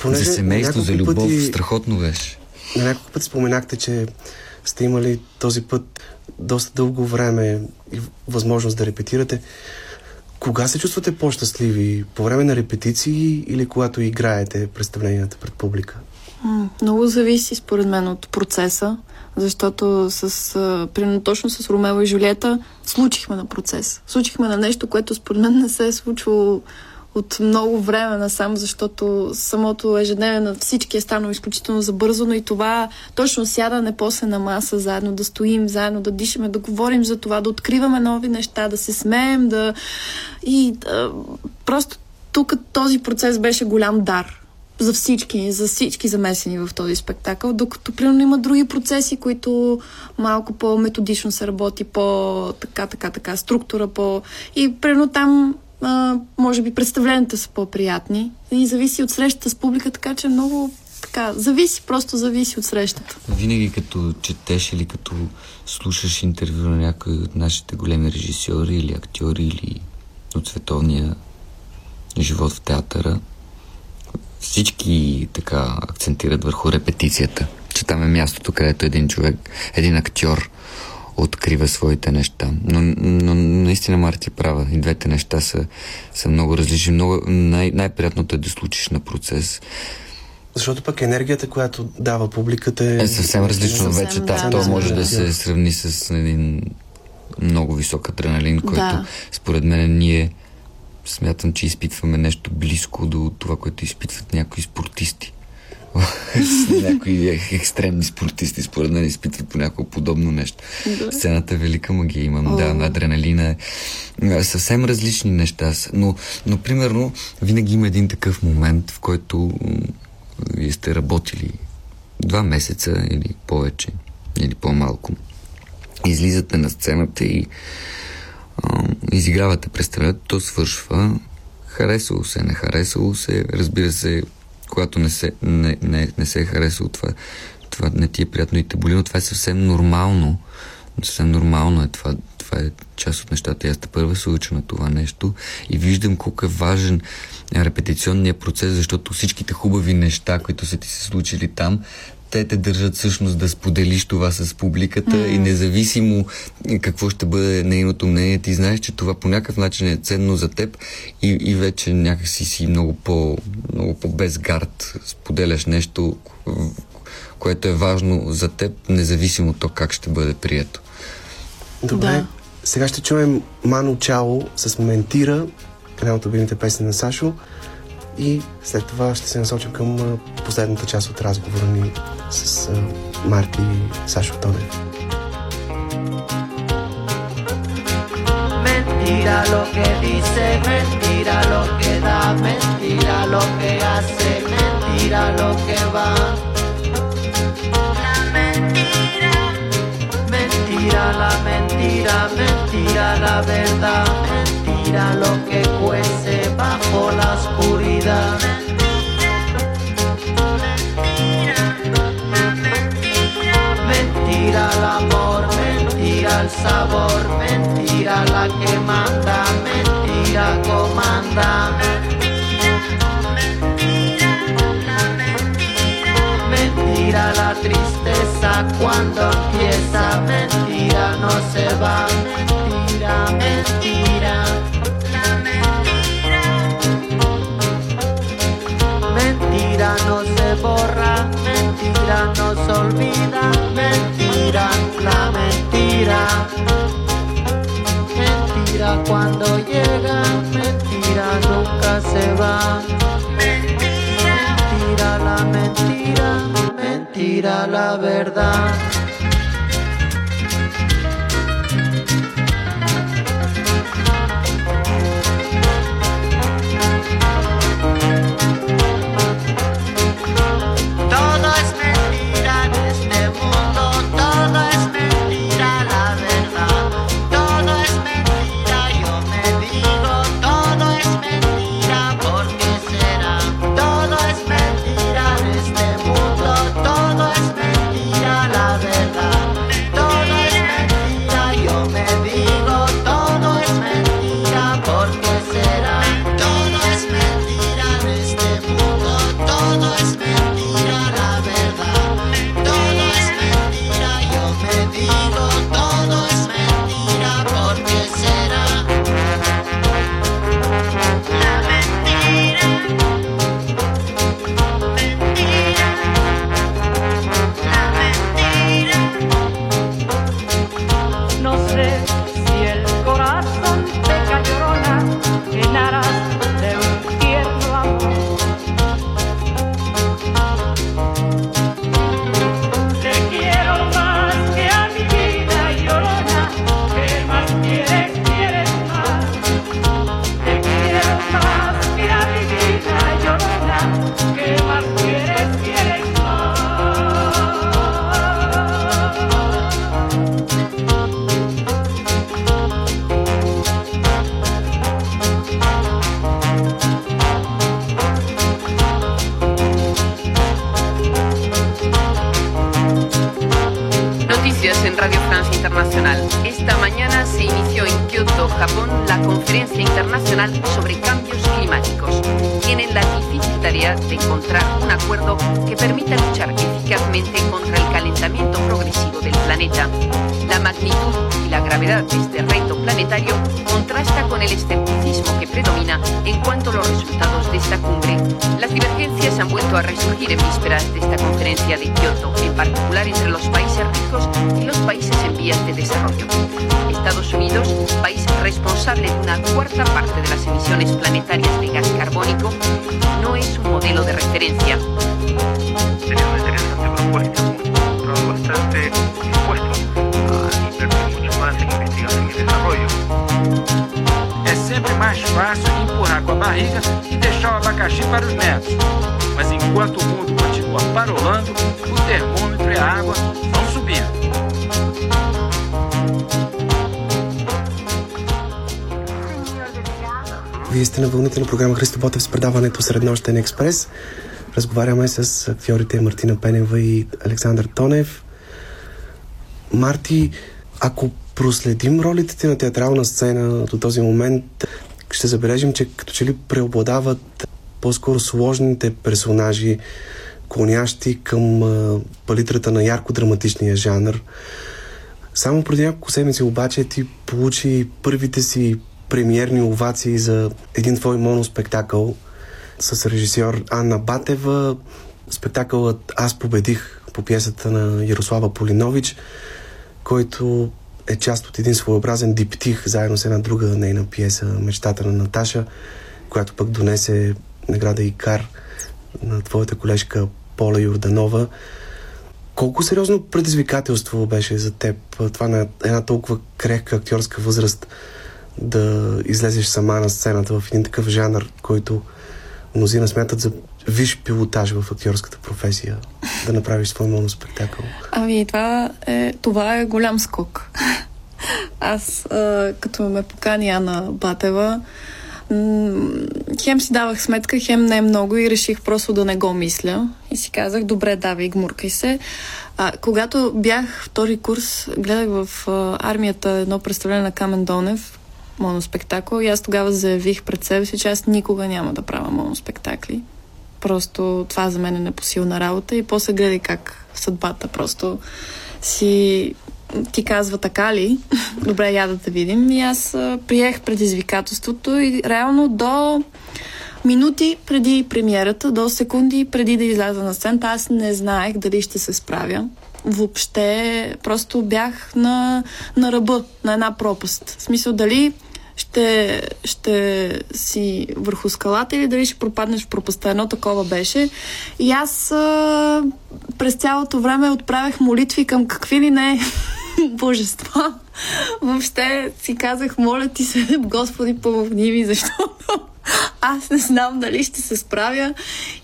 Понеже за семейство, за любов. Пъти, страхотно беше. На няколко път споменахте, че сте имали този път доста дълго време и възможност да репетирате. Кога се чувствате по-щастливи? По време на репетиции или когато играете представленията пред публика? Много зависи, според мен, от процеса, защото с, примерно точно с Ромео и Жулиета случихме на процес. Случихме на нещо, което според мен не се е случвало от много време насам, защото самото ежедневие на всички е станало изключително забързано и това точно сядане после на маса, заедно да стоим, заедно да дишаме, да говорим за това, да откриваме нови неща, да се смеем, да... И да... просто тук този процес беше голям дар за всички, за всички замесени в този спектакъл, докато примерно има други процеси, които малко по-методично се работи, по така, така, така, структура, по... И примерно там а, може би представленията са по-приятни и зависи от срещата с публика, така че много така, зависи, просто зависи от срещата. Винаги като четеш или като слушаш интервю на някой от нашите големи режисьори или актьори или от световния живот в театъра, всички така акцентират върху репетицията, че там е мястото, където един човек, един актьор открива своите неща. Но, но наистина Марти е права. И двете неща са, са много различни. Много, най- най-приятното е да случиш на процес. Защото пък енергията, която дава публиката е... Е съвсем различно съвсем, вече. Да, да, то може да, да се сравни с един много висок адреналин, който да. според мен ние смятам, че изпитваме нещо близко до това, което изпитват някои спортисти. [LAUGHS] някои екстремни спортисти, според мен, изпитват понякога подобно нещо. Да. Сцената е велика магия имам, О. да, адреналина е. е. Съвсем различни неща са. Но, но, примерно, винаги има един такъв момент, в който вие сте работили два месеца или повече, или по-малко. Излизате на сцената и изигравате представлението, то свършва. Харесало се, не харесало се. Разбира се, когато не се, не, не, не се е харесало това, това не ти е приятно и те боли, но това е съвсем нормално. Съвсем нормално е това. Това е част от нещата. Аз те първа се уча на това нещо и виждам колко е важен репетиционният процес, защото всичките хубави неща, които са ти се случили там, те те държат всъщност да споделиш това с публиката mm. и независимо какво ще бъде нейното мнение, ти знаеш, че това по някакъв начин е ценно за теб и, и вече някакси си много по, много по безгард споделяш нещо, което е важно за теб, независимо то как ще бъде прието. Добре. Да. Сега ще чуем Мано Чало с Ментира, една от любимите песни на Сашо. И след това ще се насочим към последната част от разговора ни с Марти и Сашо Тонев. Mentira lo que dice, mentira lo que da, mentira lo que hace, mentira lo que va. La mentira, mentira la mentira, mentira la verdad, mentira lo que cuece bajo la oscuridad. Mentira el amor, mentira el sabor, mentira la que manda, mentira comanda. Mentira la tristeza cuando empieza, mentira no se va, mentira, mentira. No se borra, mentira no se olvida, mentira, la mentira. Mentira cuando llega, mentira nunca se va. Mentira la mentira, mentira la verdad. Вие сте на вълните на програма Христо Ботев с предаването Среднощен експрес. Разговаряме с актьорите Мартина Пенева и Александър Тонев. Марти, ако проследим ролите ти на театрална сцена до този момент, ще забележим, че като че ли преобладават по-скоро сложните персонажи, клонящи към палитрата на ярко-драматичния жанр. Само преди няколко седмици обаче ти получи първите си премиерни овации за един твой моноспектакъл с режисьор Анна Батева. Спектакълът Аз победих по пиесата на Ярослава Полинович, който е част от един своеобразен диптих, заедно с една друга нейна пиеса Мечтата на Наташа, която пък донесе награда Икар на твоята колежка Пола Юрданова. Колко сериозно предизвикателство беше за теб това на една толкова крехка актьорска възраст да излезеш сама на сцената в един такъв жанр, който мнозина смятат за виш пилотаж в актьорската професия, да направиш свой моноспектакъл? Ами, това е, това е голям скок. Аз, а, като ме покани Ана Батева, хем си давах сметка, хем не е много и реших просто да не го мисля. И си казах, добре, давай, гмуркай се. А, когато бях втори курс, гледах в а, армията едно представление на Камен Донев, моноспектакъл и аз тогава заявих пред себе си, че аз никога няма да правя моноспектакли. Просто това за мен е непосилна работа и после гледай как съдбата просто си ти казва така ли? [LAUGHS] Добре, я да те видим. И аз приех предизвикателството и реално до минути преди премиерата, до секунди преди да изляза на сцената, аз не знаех дали ще се справя. Въобще просто бях на, на ръба, на една пропаст. В смисъл дали ще, ще си върху скалата или дали ще пропаднеш в пропаста. Едно такова беше. И аз а, през цялото време отправях молитви към какви ли не [LAUGHS] божества. Въобще си казах, моля ти се, [LAUGHS] Господи, помогни ми, защото [LAUGHS] аз не знам дали ще се справя.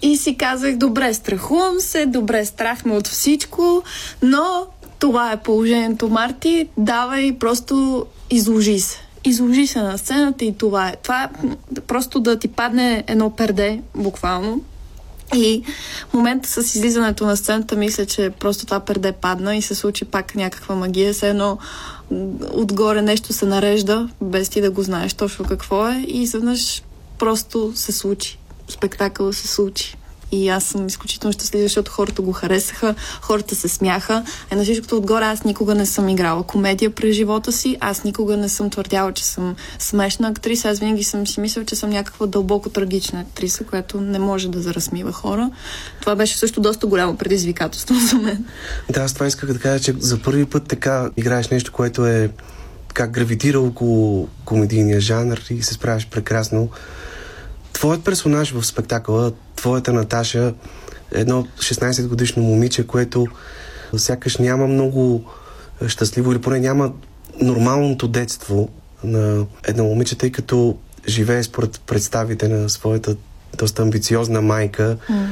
И си казах, добре, страхувам се, добре, страх ме от всичко, но това е положението, Марти. Давай, просто изложи се изложи се на сцената и това е. Това е просто да ти падне едно перде, буквално. И в момента с излизането на сцената мисля, че просто това перде падна и се случи пак някаква магия. Все едно отгоре нещо се нарежда, без ти да го знаеш точно какво е и изведнъж просто се случи. Спектакъл се случи. И аз съм изключително щастлива, защото хората го харесаха, хората се смяха. Е на всичкото отгоре аз никога не съм играла комедия през живота си, аз никога не съм твърдяла, че съм смешна актриса, аз винаги съм си мисля, че съм някаква дълбоко трагична актриса, която не може да заразмива хора. Това беше също доста голямо предизвикателство [LAUGHS] за мен. Да, аз това исках да кажа, че за първи път така играеш нещо, което е как гравитира около комедийния жанр и се справяш прекрасно. Твоят персонаж в спектакъла, твоята Наташа, е едно 16 годишно момиче, което сякаш няма много щастливо или поне няма нормалното детство на едно момиче, тъй като живее според представите на своята доста амбициозна майка mm.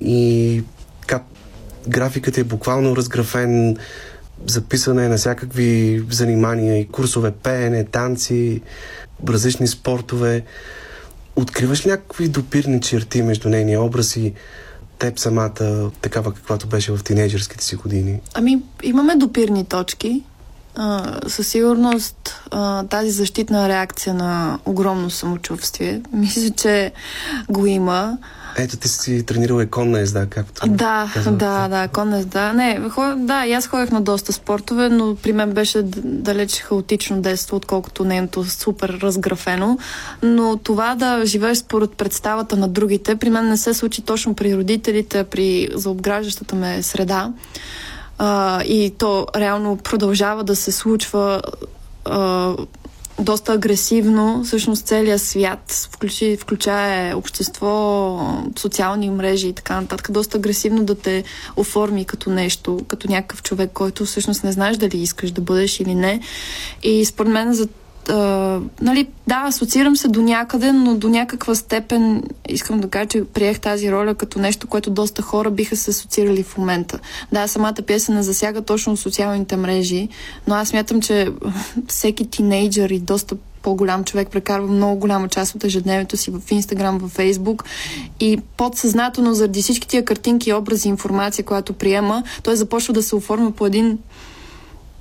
и как графикът е буквално разграфен записане на всякакви занимания и курсове пеене, танци, различни спортове. Откриваш някакви допирни черти между нейния образ и теб самата, такава каквато беше в тинейджърските си години? Ами, имаме допирни точки. А, със сигурност а, тази защитна реакция на огромно самочувствие, мисля, че го има. Ето, ти си тренирал и конна езда, както Да, казвате. да, да, конна езда. Не, ход, да, и аз ходех на доста спортове, но при мен беше далеч хаотично детство, отколкото нейното супер разграфено. Но това да живееш според представата на другите, при мен не се случи точно при родителите, при заобграждащата ме среда. А, и то реално продължава да се случва а, доста агресивно. Всъщност целият свят, включи, включая общество, социални мрежи и така нататък, доста агресивно да те оформи като нещо, като някакъв човек, който всъщност не знаеш дали искаш да бъдеш или не. И според мен за а, нали, да, асоциирам се до някъде, но до някаква степен искам да кажа, че приех тази роля като нещо, което доста хора биха се асоциирали в момента. Да, самата пиеса не засяга точно социалните мрежи, но аз смятам, че всеки тинейджър и доста по-голям човек прекарва много голяма част от ежедневието си в Инстаграм, в Фейсбук и подсъзнателно заради всички тия картинки, образи, информация, която приема, той започва да се оформя по един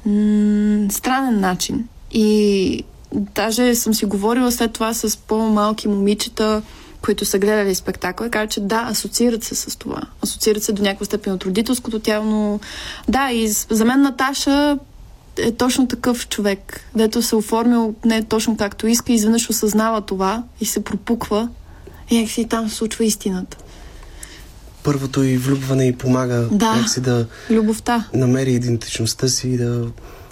м- странен начин. И даже съм си говорила след това с по-малки момичета, които са гледали спектакъл, казват, че да, асоциират се с това. Асоциират се до някаква степен от родителското тяло, но да, и за мен Наташа е точно такъв човек, дето се оформил не точно както иска, и изведнъж осъзнава това и се пропуква и някакси там се случва истината. Първото и влюбване и помага Да. някакси да Любовта. намери идентичността си и да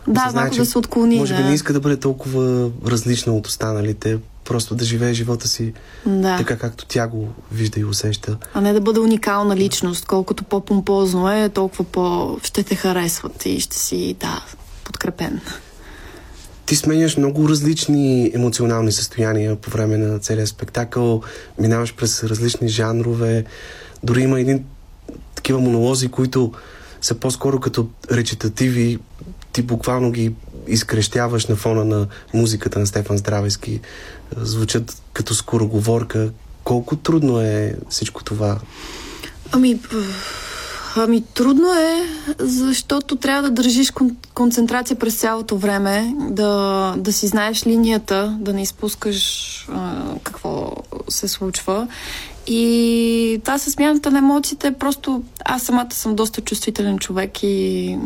Да, че да се отклони. Може би не иска да бъде толкова различна от останалите, просто да живее живота си Да. така както тя го вижда и усеща. А не да бъде уникална личност. Колкото по-помпозно е, толкова по ще те харесват и ще си, да, подкрепен. Ти сменяш много различни емоционални състояния по време на целия спектакъл, минаваш през различни жанрове, дори има един такива монолози, които са по-скоро като речитативи, ти буквално ги изкрещяваш на фона на музиката на Стефан Здравески, звучат като скороговорка. Колко трудно е всичко това? Ами, ами трудно е, защото трябва да държиш кон- концентрация през цялото време, да, да си знаеш линията, да не изпускаш а, какво се случва. И това с смяната на емоциите, просто аз самата съм доста чувствителен човек и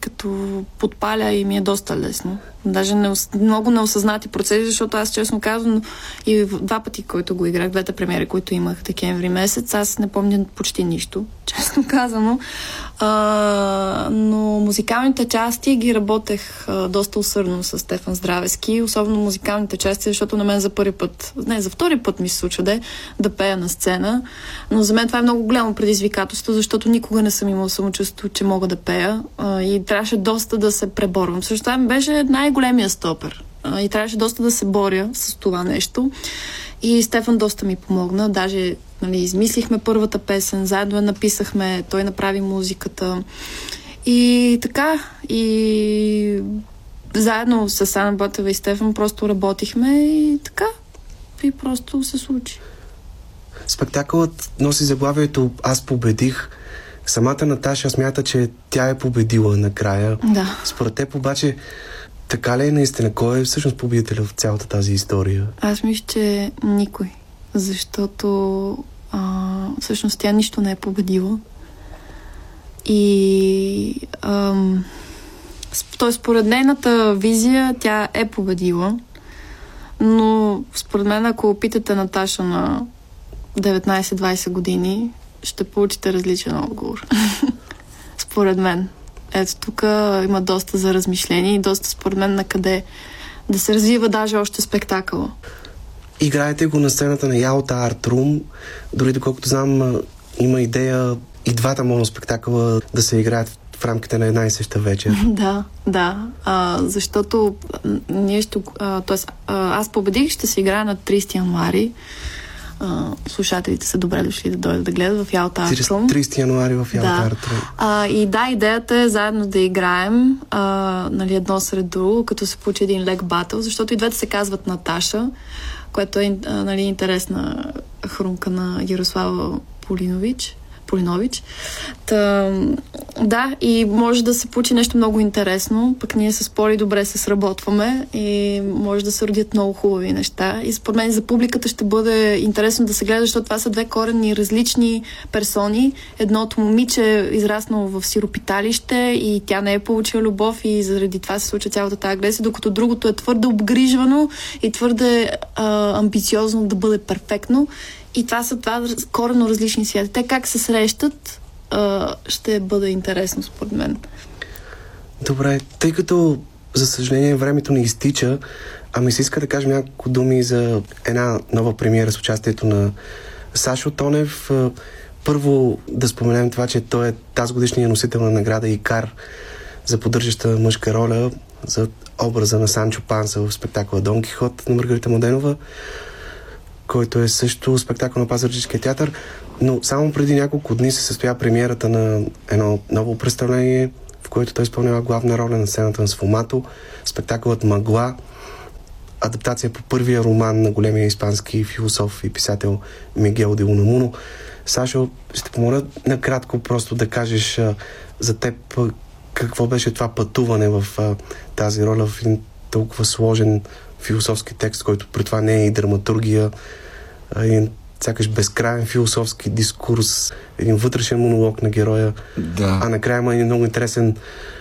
като подпаля и ми е доста лесно. Даже не, много неосъзнати процеси, защото аз честно казвам и два пъти, които го играх, двете премиери, които имах декември месец, аз не помня почти нищо, [LAUGHS] честно казано. А, но музикалните части ги работех а, доста усърдно с Стефан Здравески, особено музикалните части, защото на мен за първи път, не, за втори път ми се случва да, да пея на сцена, но за мен това е много голямо предизвикателство, защото никога не съм имала самочувство, че мога да пея а, и трябваше доста да се преборвам. Също това беше най-големия стопер и трябваше доста да се боря с това нещо. И Стефан доста ми помогна. Даже нали, измислихме първата песен, заедно я написахме, той направи музиката. И така, и заедно с Ана Ботева и Стефан просто работихме и така. И просто се случи. Спектакълът носи заглавието Аз победих. Самата Наташа смята, че тя е победила накрая. Да. Според теб обаче, така ли е наистина? Кой е всъщност победителя в цялата тази история? Аз мисля, че никой. Защото а, всъщност тя нищо не е победила. И ам, т.е. според нейната визия тя е победила. Но според мен, ако опитате Наташа на 19-20 години, ще получите различен отговор. [LAUGHS] според мен. Ето тук има доста за размишление и доста според мен на къде да се развива даже още спектакъла. Играете го на сцената на Ялта Арт Рум. Дори доколкото знам, има идея и двата моноспектакъла да се играят в рамките на една и съща вечер. [LAUGHS] Да, да. А, защото ние ще. А, тоест, а, аз победих, ще се играя на 30 януари. А, слушателите са добре дошли да дойдат да гледат в Ялта Артрум. 30 януари в Ялта Да. Арт Рум. А, и да, идеята е заедно да играем а, нали, едно сред друго, като се получи един лек батъл, защото и двете се казват Наташа, което е а, нали, интересна хрумка на Ярослава Полинович. Полинович. Та, да, и може да се получи нещо много интересно. Пък ние с Поли добре се сработваме и може да се родят много хубави неща. И според мен за публиката ще бъде интересно да се гледа, защото това са две коренни различни персони. Едното момиче е израснало в сиропиталище и тя не е получила любов и заради това се случва цялата тази агресия, докато другото е твърде обгрижвано и твърде а, амбициозно да бъде перфектно. И това са два коренно различни свята. Те как се срещат, ще бъде интересно според мен. Добре, тъй като за съжаление времето ни изтича, а ми се иска да кажем няколко думи за една нова премиера с участието на Сашо Тонев. Първо да споменем това, че той е тази годишния носител на награда Икар за поддържаща мъжка роля за образа на Санчо Панса в спектакъла Дон Кихот на Маргарита Младенова, който е също спектакъл на Пазарджическия театър. Но само преди няколко дни се състоя премиерата на едно ново представление, в което той изпълнява главна роля на сцената на Сфомато, спектакълът Магла. адаптация по първия роман на големия испански философ и писател Мигел де Унамуно. Сашо, ще помоля накратко просто да кажеш а, за теб а, какво беше това пътуване в а, тази роля в един толкова сложен философски текст, който при това не е и драматургия, един сякаш безкрайен философски дискурс, един вътрешен монолог на героя, Да. а накрая има един много интересен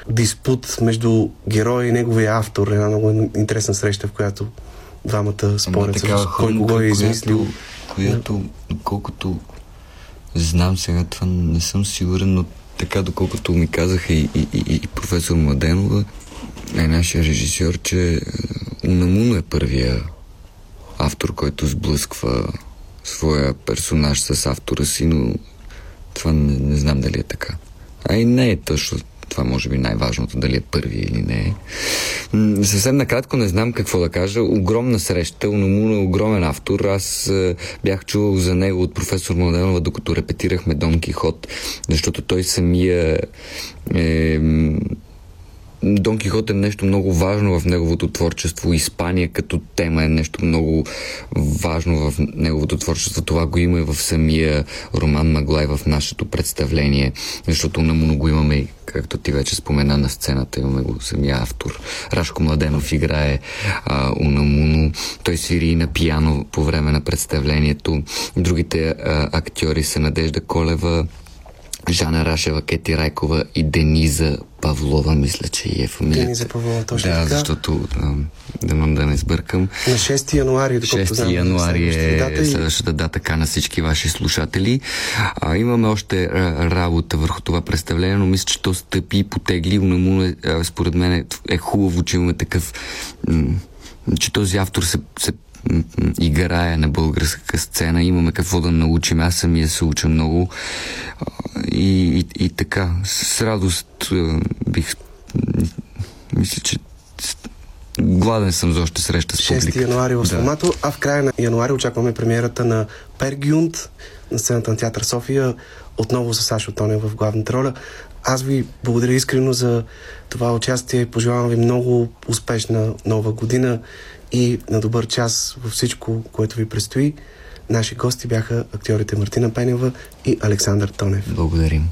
диспут между героя и неговия автор, една много интересна среща, в която двамата спорят всъщност кой кого е измислил. Която, която, колкото знам сега, това не съм сигурен, но така доколкото ми казаха и, и, и, и професор Младенова, е нашия режисьор, че е, Унамуно е първия автор, който сблъсква своя персонаж с автора си, но това не, не знам дали е така. А и не е точно това може би най-важното, дали е първи или не е. Съвсем накратко не знам какво да кажа. Огромна среща. Унамуно е огромен автор. Аз е, бях чувал за него от професор Младенова, докато репетирахме Дон Кихот, защото той самия е, Дон Кихот е нещо много важно в неговото творчество. Испания като тема е нещо много важно в неговото творчество. Това го има и в самия роман Маглай в нашето представление, защото на го имаме както ти вече спомена на сцената, имаме го самия автор. Рашко Младенов играе а, Унамуно. Той свири и на пияно по време на представлението. Другите а, актьори са Надежда Колева, Жана Рашева, Кети Райкова и Дениза Павлова, мисля, че и е фамилията. Дениза Павлова, точно Да, така. защото да, да не сбъркам. На 6 януари, доколкото 6 знам, януари е дата и- следващата дата така на всички ваши слушатели. А, имаме още работа върху това представление, но мисля, че то стъпи и потегли. Унамуно е, а, според мен е, е хубаво, че имаме такъв че този автор се, се играе на българска сцена. Имаме какво да научим. Аз самия се уча много. И, и, и така, с радост бих... Мисля, че гладен съм за още среща с 6 публиката. януари в Да. Сламато, а в края на януари очакваме премиерата на Пергюнт на сцената на театър София, отново с Сашо Тонев в главната роля. Аз ви благодаря искрено за това участие. Пожелавам ви много успешна нова година и на добър час във всичко, което ви предстои. Наши гости бяха актьорите Мартина Пенева и Александър Тонев. Благодарим.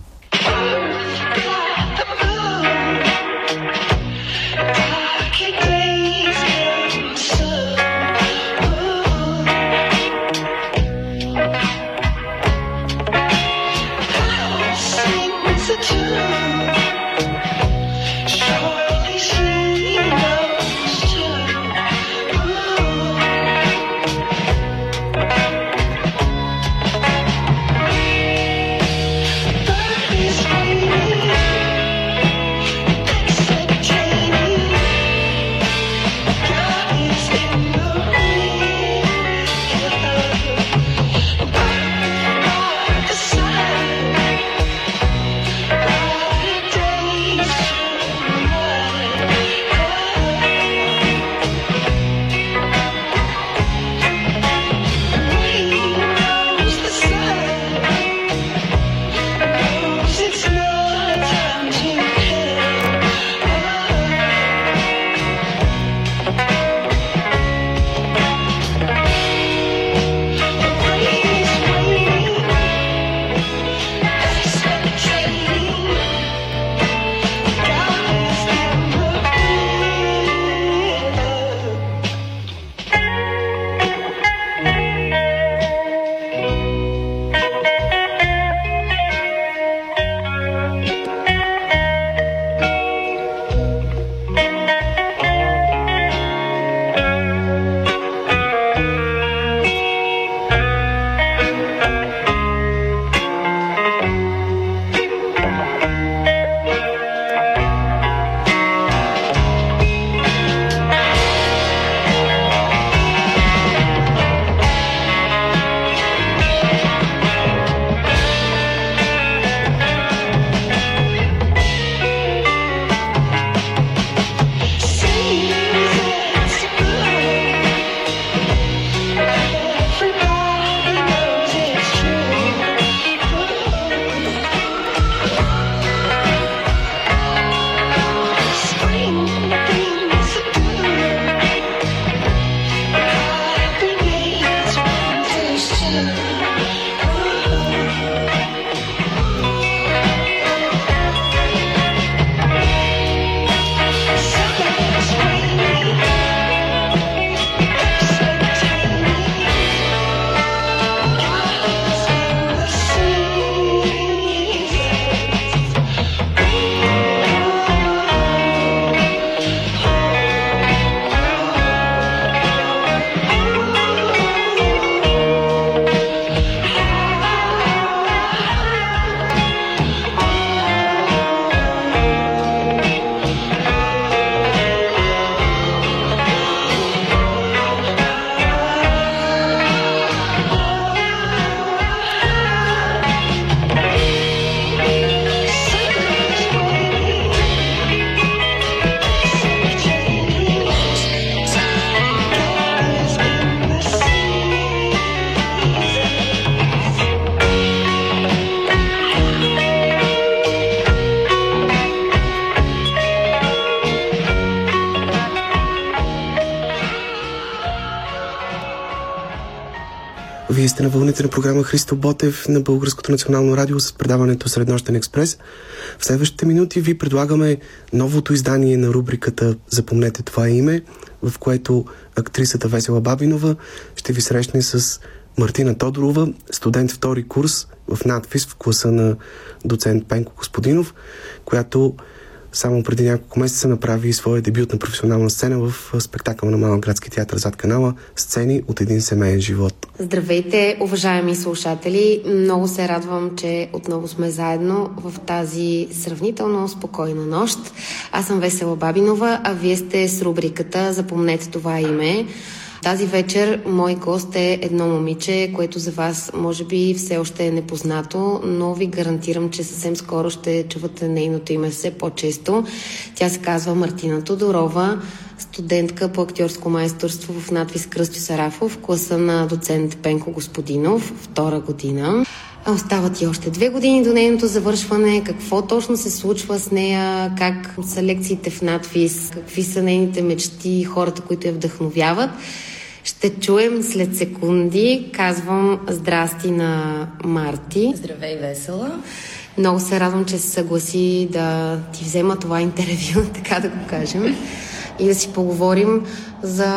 На вълните на програма Христо Ботев на Българското национално радио с предаването Среднощен експрес. В следващите минути ви предлагаме новото издание на рубриката Запомнете това име, в което актрисата Весела Бабинова ще ви срещне с Мартина Тодорова, студент втори курс в надфис в класа на доцент Пенко Господинов, която само преди няколко месеца направи своя дебют на професионална сцена в спектакъл на Малък градски театър зад канала Сцени от един семейен живот. Здравейте, уважаеми слушатели! Много се радвам, че отново сме заедно в тази сравнително спокойна нощ. Аз съм Весела Бабинова, а вие сте с рубриката Запомнете това име. Тази вечер мой гост е едно момиче, което за вас може би все още е непознато, но ви гарантирам, че съвсем скоро ще чувате нейното име все по-често. Тя се казва Мартина Тодорова, студентка по актьорско майсторство в надвис Кръстю Сарафов, класа на доцент Пенко Господинов, втора година. Остават и още две години до нейното завършване. Какво точно се случва с нея? Как са лекциите в надвис? Какви са нейните мечти? Хората, които я вдъхновяват? Ще чуем след секунди. Казвам здрасти на Марти. Здравей, Весела. Много се радвам, че се съгласи да ти взема това интервю, [LAUGHS] така да го кажем, и да си поговорим за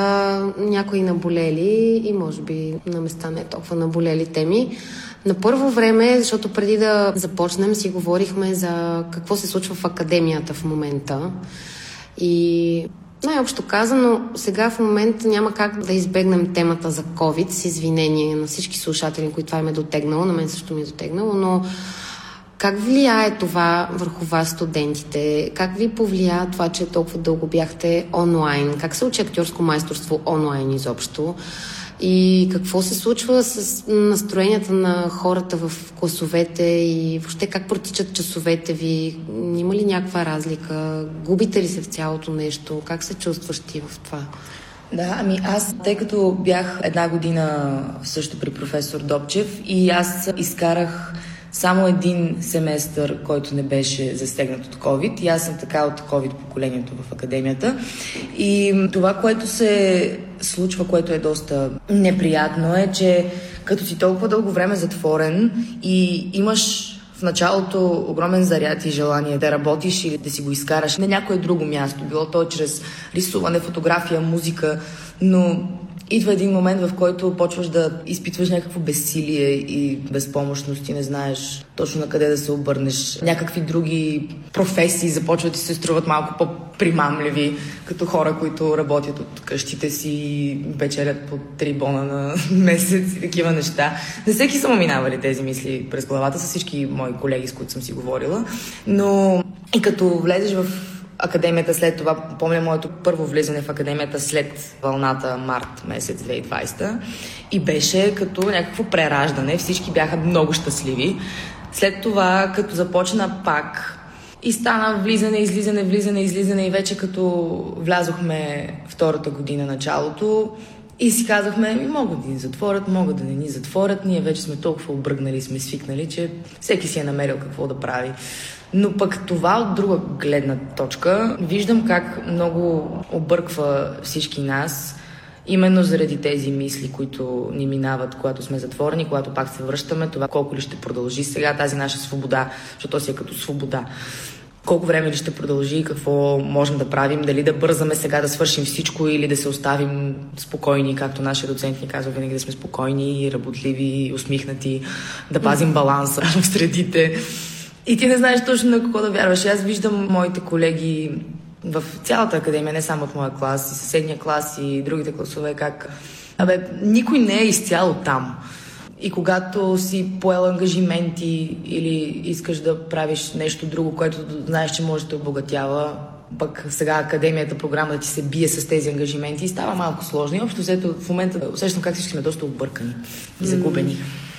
някои наболели и може би на места не толкова наболели теми. На първо време, защото преди да започнем си говорихме за какво се случва в академията в момента. И най-общо казано, сега в момента няма как да избегнем темата за COVID, с извинение на всички слушатели, които това им е дотегнало, на мен също ми е дотегнало, но как влияе това върху вас, студентите? Как ви повлия това, че толкова дълго бяхте онлайн? Как се учи актьорско майсторство онлайн изобщо? И какво се случва с настроенията на хората в класовете и въобще как протичат часовете ви? Има ли някаква разлика? Губите ли се в цялото нещо? Как се чувстваш ти в това? Да, ами аз, тъй като бях една година също при професор Добчев и аз изкарах само един семестър, който не беше засегнат от COVID. И аз съм така от COVID поколението в академията. И това, което се случва, което е доста неприятно, е, че като си толкова дълго време затворен и имаш в началото огромен заряд и желание да работиш или да си го изкараш на някое друго място, било то чрез рисуване, фотография, музика, но идва един момент, в който почваш да изпитваш някакво безсилие и безпомощност и не знаеш точно на къде да се обърнеш. Някакви други професии започват и се струват малко по-примамливи, като хора, които работят от къщите си и вечерят по три бона на [LAUGHS] месец и такива неща. Не всеки са минавали тези мисли през главата с всички мои колеги, с които съм си говорила, но и като влезеш в академията след това, помня моето първо влизане в академията след вълната март месец 2020 и беше като някакво прераждане. Всички бяха много щастливи. След това, като започна пак и стана влизане, излизане, влизане, излизане и вече като влязохме втората година началото, и си казахме, ми могат да ни затворят, могат да не ни затворят. Ние вече сме толкова обръгнали, сме свикнали, че всеки си е намерил какво да прави. Но пък това от друга гледна точка, виждам как много обърква всички нас, именно заради тези мисли, които ни минават, когато сме затворени, когато пак се връщаме, това колко ли ще продължи сега тази наша свобода, защото си е като свобода. Колко време ли ще продължи, какво можем да правим, дали да бързаме сега да свършим всичко или да се оставим спокойни, както нашия доцент ни казва, винаги да сме спокойни, работливи, усмихнати, да пазим баланса [LAUGHS] в средите. И ти не знаеш точно на какво да вярваш. Аз виждам моите колеги в цялата академия, не само от моя клас, и съседния клас, и другите класове, как... Абе, никой не е изцяло там. И когато си поел ангажименти или искаш да правиш нещо друго, което знаеш, че може да обогатява, пък сега академията, програма да ти се бие с тези ангажименти и става малко сложно. И общо взето в момента усещам как всички сме доста объркани и загубени. Mm.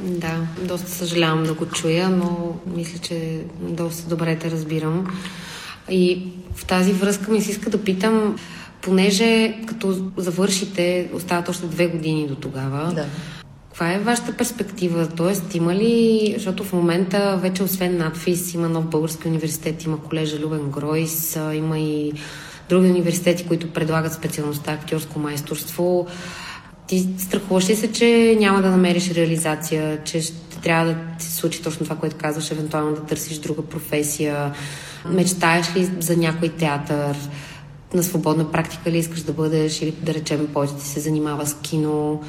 Да, доста съжалявам да го чуя, но мисля, че доста добре те разбирам. И в тази връзка ми се иска да питам, понеже като завършите, остават още две години до тогава, да. каква е вашата перспектива? Тоест, има ли, защото в момента вече освен надфис има нов български университет, има колежа Любен Гройс, има и други университети, които предлагат специалността актьорско майсторство. Ти страхуваш ли се, че няма да намериш реализация, че ще трябва да ти случи точно това, което казваш, евентуално да търсиш друга професия? Мечтаеш ли за някой театър? На свободна практика ли искаш да бъдеш или да речем повече ти се занимава с кино?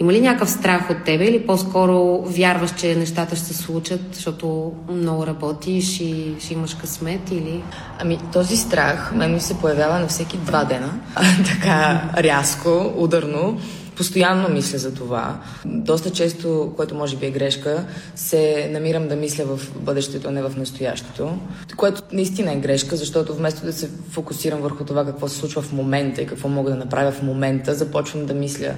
Има ли някакъв страх от тебе или по-скоро вярваш, че нещата ще се случат, защото много работиш и ще имаш късмет или... Ами този страх мен ми се появява на всеки два дена, [LAUGHS] така рязко, ударно. Постоянно мисля за това. Доста често, което може би е грешка, се намирам да мисля в бъдещето, а не в настоящето. Което наистина е грешка, защото вместо да се фокусирам върху това какво се случва в момента и какво мога да направя в момента, започвам да мисля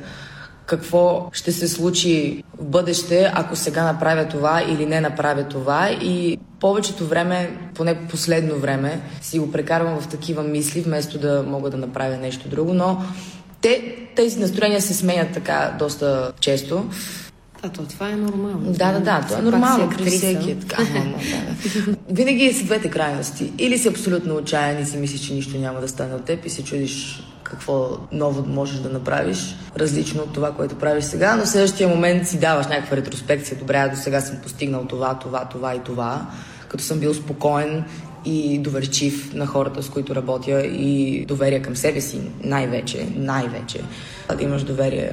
какво ще се случи в бъдеще, ако сега направя това или не направя това. И повечето време, поне последно време, си го прекарвам в такива мисли, вместо да мога да направя нещо друго. Но те, тези настроения се сменят така доста често. А то това е нормално. Да, да, да, това е нормално. При всеки е така. Мама, да, да. [LAUGHS] Винаги е с двете крайности. Или си абсолютно отчаян и си мислиш, че нищо няма да стане от теб и се чудиш какво ново можеш да направиш, различно от това, което правиш сега, но в следващия момент си даваш някаква ретроспекция. Добре, до сега съм постигнал това, това, това и това, като съм бил спокоен и доверчив на хората, с които работя и доверие към себе си, най-вече, най-вече. Да имаш доверие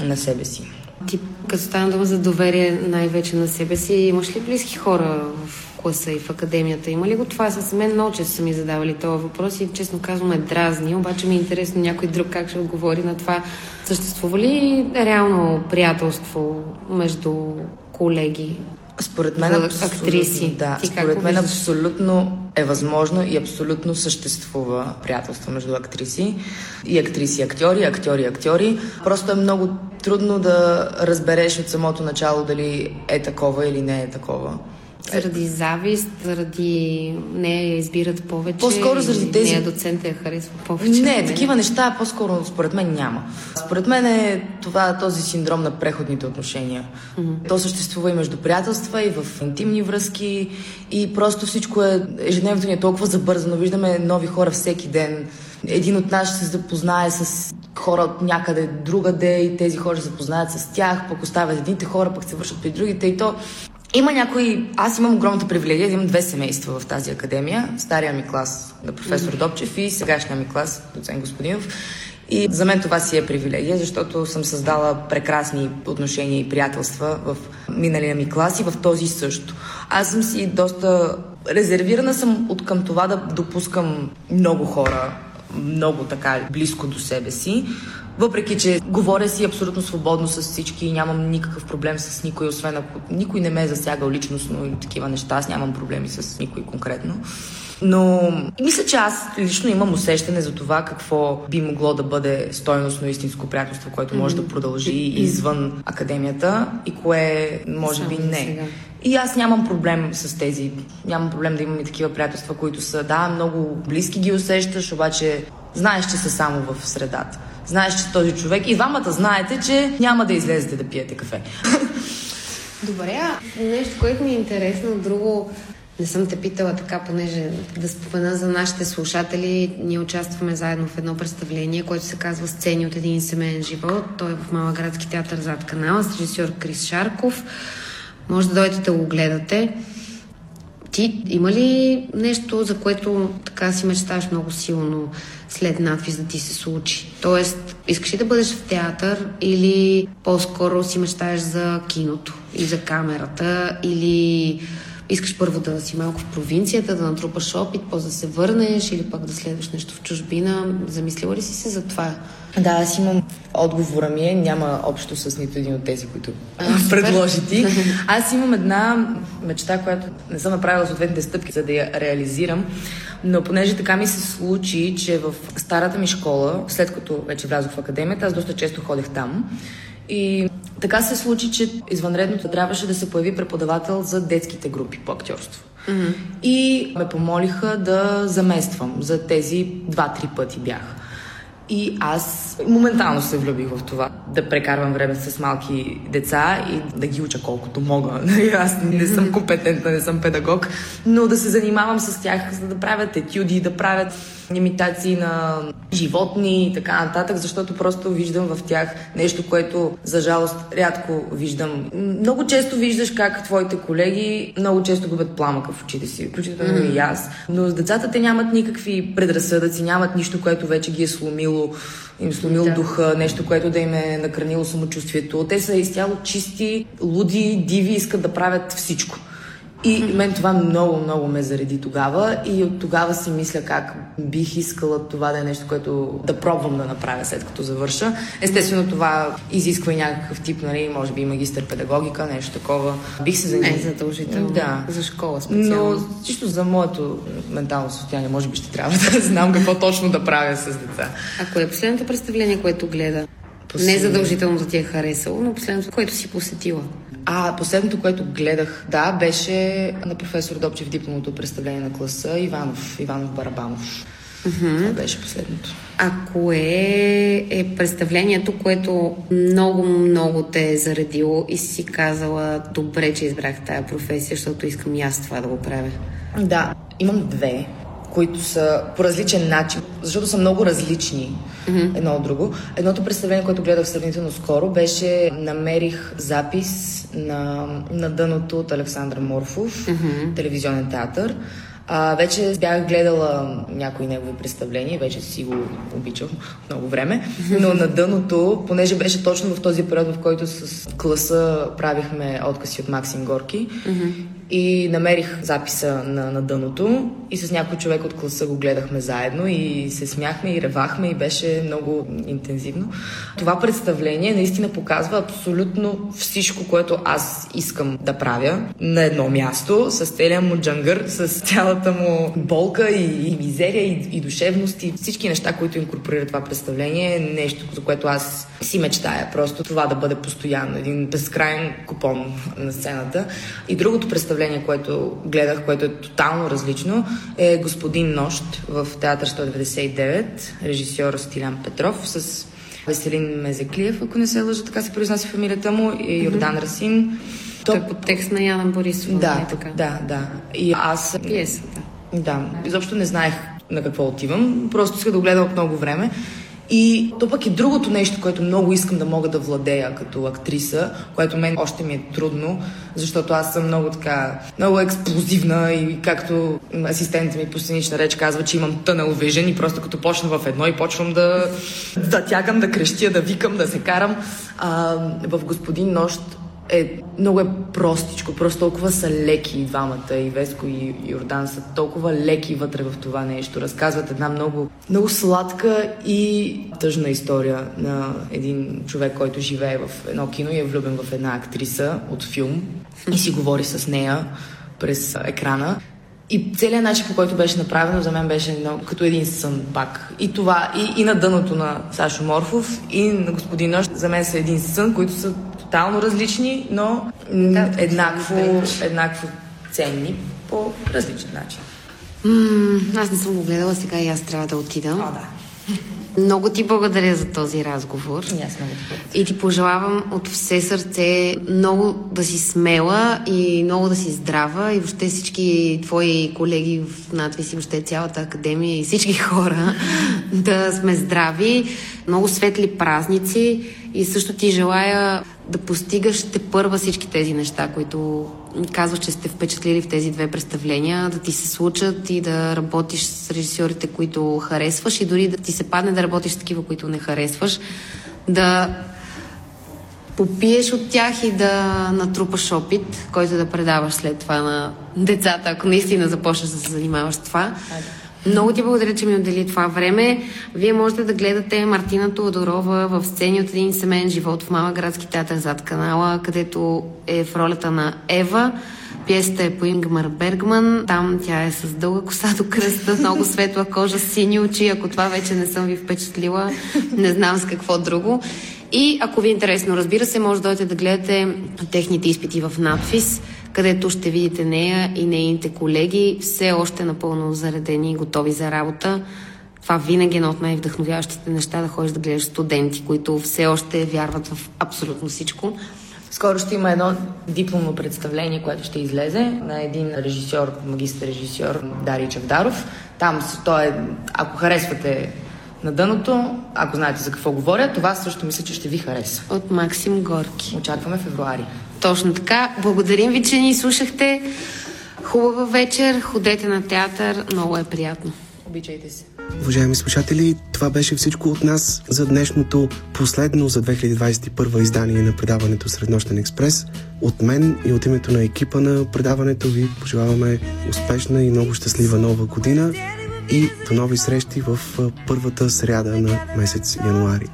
на себе си. Ти, като стана дума за доверие най-вече на себе си, имаш ли близки хора в класа и в академията? Има ли го това? С мен много често са ми задавали този въпрос и честно казвам ме дразни, обаче ми е интересно някой друг как ще отговори на това. Съществува ли реално приятелство между колеги? Според мен абсолютно, актриси. Да, Ти според мен абсолютно е възможно и абсолютно съществува приятелство между актриси и актриси, актьори, актьори, актьори. Просто е много трудно да разбереш от самото начало дали е такова или не е такова. Заради завист, заради нея избират повече. По-скоро заради тези. Нея доцента я харесва повече. Не, такива неща по-скоро според мен няма. Според мен е това този синдром на преходните отношения. Mm-hmm. То съществува и между приятелства, и в интимни връзки, и просто всичко е. Ежедневното ни е толкова забързано. Виждаме нови хора всеки ден. Един от нас ще се запознае с хора от някъде другаде и тези хора се запознаят с тях, пък оставят едните хора, пък се вършат при другите и то има някои... Аз имам огромната привилегия да имам две семейства в тази академия. Стария ми клас на професор Добчев и сегашния ми клас, доцент Господинов. И за мен това си е привилегия, защото съм създала прекрасни отношения и приятелства в миналия ми клас и в този също. Аз съм си доста резервирана съм от към това да допускам много хора много така близко до себе си. Въпреки, че говоря си абсолютно свободно с всички и нямам никакъв проблем с никой, освен ако никой не ме е засягал личностно и такива неща. Аз нямам проблеми с никой конкретно. Но мисля, че аз лично имам усещане за това какво би могло да бъде стойностно истинско приятелство, което може да продължи извън академията и кое може би не. И аз нямам проблем с тези. Нямам проблем да имам и такива приятелства, които са, да, много близки ги усещаш, обаче знаеш, че са само в средата. Знаеш, че този човек и двамата знаете, че няма да излезете да пиете кафе. Добре, а нещо, което ми е интересно, друго, не съм те питала така, понеже да спомена за нашите слушатели. Ние участваме заедно в едно представление, което се казва Сцени от един семейен живот. Той е в Малаградски театър зад канала с режисьор Крис Шарков. Може да дойдете да го гледате. Ти има ли нещо, за което така си мечтаеш много силно след надвис да ти се случи? Тоест, искаш ли да бъдеш в театър или по-скоро си мечтаеш за киното и за камерата или искаш първо да си малко в провинцията, да натрупаш опит, после да се върнеш или пък да следваш нещо в чужбина. Замислила ли си се за това? Да, аз имам отговора ми е, няма общо с нито един от тези, които а, [LAUGHS] предложи ти. [LAUGHS] Аз имам една мечта, която не съм направила съответните стъпки, за да я реализирам, но понеже така ми се случи, че в старата ми школа, след като вече влязох в академията, аз доста често ходех там. И така се случи, че извънредното трябваше да се появи преподавател за детските групи по актьорство. Mm-hmm. И ме помолиха да замествам. За тези два-три пъти бях. И аз моментално се влюбих в това. да прекарвам време с малки деца и да ги уча колкото мога. [LAUGHS] Аз не съм компетентна, не съм педагог, но да се занимавам с тях, за да правят етюди, да правят имитации на животни и така нататък, защото просто виждам в тях нещо, което за жалост рядко виждам. Много често виждаш как твоите колеги много често губят пламъка в очите си, включително mm. и аз. Но с децата те нямат никакви предразсъдъци, нямат нищо, което вече ги е сломило им сломил да. духа, нещо, което да им е накърнило самочувствието. Те са изцяло чисти, луди, диви, искат да правят всичко. И мен това много, много ме зареди тогава и от тогава си мисля как бих искала това да е нещо, което да пробвам да направя след като завърша. Естествено това изисква и някакъв тип, нали, може би и магистър педагогика, нещо такова. Бих се занимала. Не задължително. Да. За школа специално. Но чисто за моето ментално състояние, може би ще трябва да [LAUGHS] знам какво точно да правя с деца. А кое е последното представление, което гледа? Последно. Не задължително да ти е харесало, но последното, което си посетила. А последното, което гледах, да, беше на професор Добчев дипломното представление на класа Иванов, Иванов Барабанов. Mm-hmm. Това беше последното. А кое е представлението, което много, много те е заредило и си казала, добре, че избрах тая професия, защото искам и аз това да го правя? Да, имам две които са по различен начин, защото са много различни mm-hmm. едно от друго. Едното представление, което гледах сравнително скоро, беше намерих запис на, на дъното от Александър Морфов, mm-hmm. телевизионен театър. А, вече бях гледала някои негови представления, вече си го обичам много време, но на дъното, понеже беше точно в този период, в който с класа правихме откъси от Максим Горки, mm-hmm. И намерих записа на, на дъното и с някой човек от класа го гледахме заедно и се смяхме и ревахме и беше много интензивно. Това представление наистина показва абсолютно всичко, което аз искам да правя на едно място, с целия му джангър, с цялата му болка и, и мизерия и, и душевност и всички неща, които инкорпорира това представление, е нещо, за което аз си мечтая. Просто това да бъде постоянно, един безкрайен купон на сцената. И другото представление представление, което гледах, което е тотално различно, е Господин Нощ в Театър 199, режисьор Стилян Петров с Веселин Мезеклиев, ако не се лъжа, така се произнася фамилията му, и Йордан mm-hmm. Расин. Той е под текст на Яна Борисова. Да, нали така. да, да. И аз... Пиесата. Да, изобщо не знаех на какво отивам. Просто исках да го гледам от много време. И то пък е другото нещо, което много искам да мога да владея като актриса, което мен още ми е трудно, защото аз съм много така, много експлозивна и както асистентът ми по сценична реч казва, че имам тънел вижен и просто като почна в едно и почвам да, да тягам, да крещя, да викам, да се карам. А, в Господин Нощ е много е простичко, просто толкова са леки и двамата, и Веско и Йордан са толкова леки вътре в това нещо. Разказват една много, много сладка и тъжна история на един човек, който живее в едно кино и е влюбен в една актриса от филм и си говори с нея през екрана. И целият начин, по който беше направено, за мен беше много, като един сън пак. И това, и, и на дъното на Сашо Морфов, и на господин Нощ, за мен са един сън, които са тотално различни, но да, еднакво, еднакво ценни по различен начин. М- аз не съм го гледала, сега и аз трябва да отида. О, да. [LAUGHS] Много ти благодаря за този разговор. И аз много ти И ти пожелавам от все сърце много да си смела и много да си здрава и въобще всички твои колеги в надвис и въобще цялата академия и всички хора [LAUGHS] да сме здрави. Много светли празници и също ти желая да постигаш те първа всички тези неща, които казваш, че сте впечатлили в тези две представления, да ти се случат и да работиш с режисьорите, които харесваш и дори да ти се падне да работиш с такива, които не харесваш, да попиеш от тях и да натрупаш опит, който да предаваш след това на децата, ако наистина започнеш да се занимаваш с това. Много ти благодаря, че ми отдели това време. Вие можете да гледате Мартина Тодорова в сцени от един семейен живот в Малък градски театър зад канала, където е в ролята на Ева. Пиесата е по Ингмар Бергман. Там тя е с дълга коса до кръста, много светла кожа, сини очи. Ако това вече не съм ви впечатлила, не знам с какво друго. И ако ви е интересно, разбира се, може да дойдете да гледате техните изпити в надфис където ще видите нея и нейните колеги все още напълно заредени и готови за работа. Това винаги е едно от най-вдъхновяващите неща да ходиш да гледаш студенти, които все още вярват в абсолютно всичко. Скоро ще има едно дипломно представление, което ще излезе на един режисьор, магистър режисьор Дарий Чавдаров. Там той е, ако харесвате на дъното, ако знаете за какво говоря, това също мисля, че ще ви хареса. От Максим Горки. Очакваме февруари. Точно така. Благодарим ви, че ни слушахте. Хубава вечер, ходете на театър, много е приятно. Обичайте се. Уважаеми слушатели, това беше всичко от нас за днешното последно за 2021 издание на предаването Среднощен експрес. От мен и от името на екипа на предаването ви пожелаваме успешна и много щастлива нова година и до нови срещи в първата сряда на месец януари.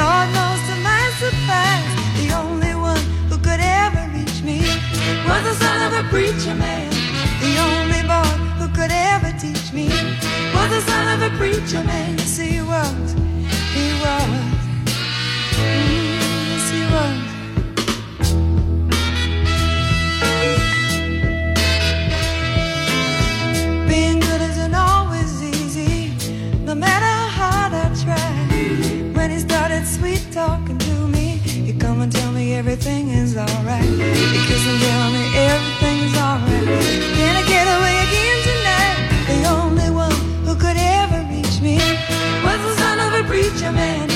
Lord knows to my surprise, the only one who could ever reach me was the son of a preacher man. The only boy who could ever teach me was the son of a preacher man. Yes, he was, everything is alright. Your kissing tells me everything's alright. Can I get away again tonight? The only one who could ever reach me was the son of a preacher man.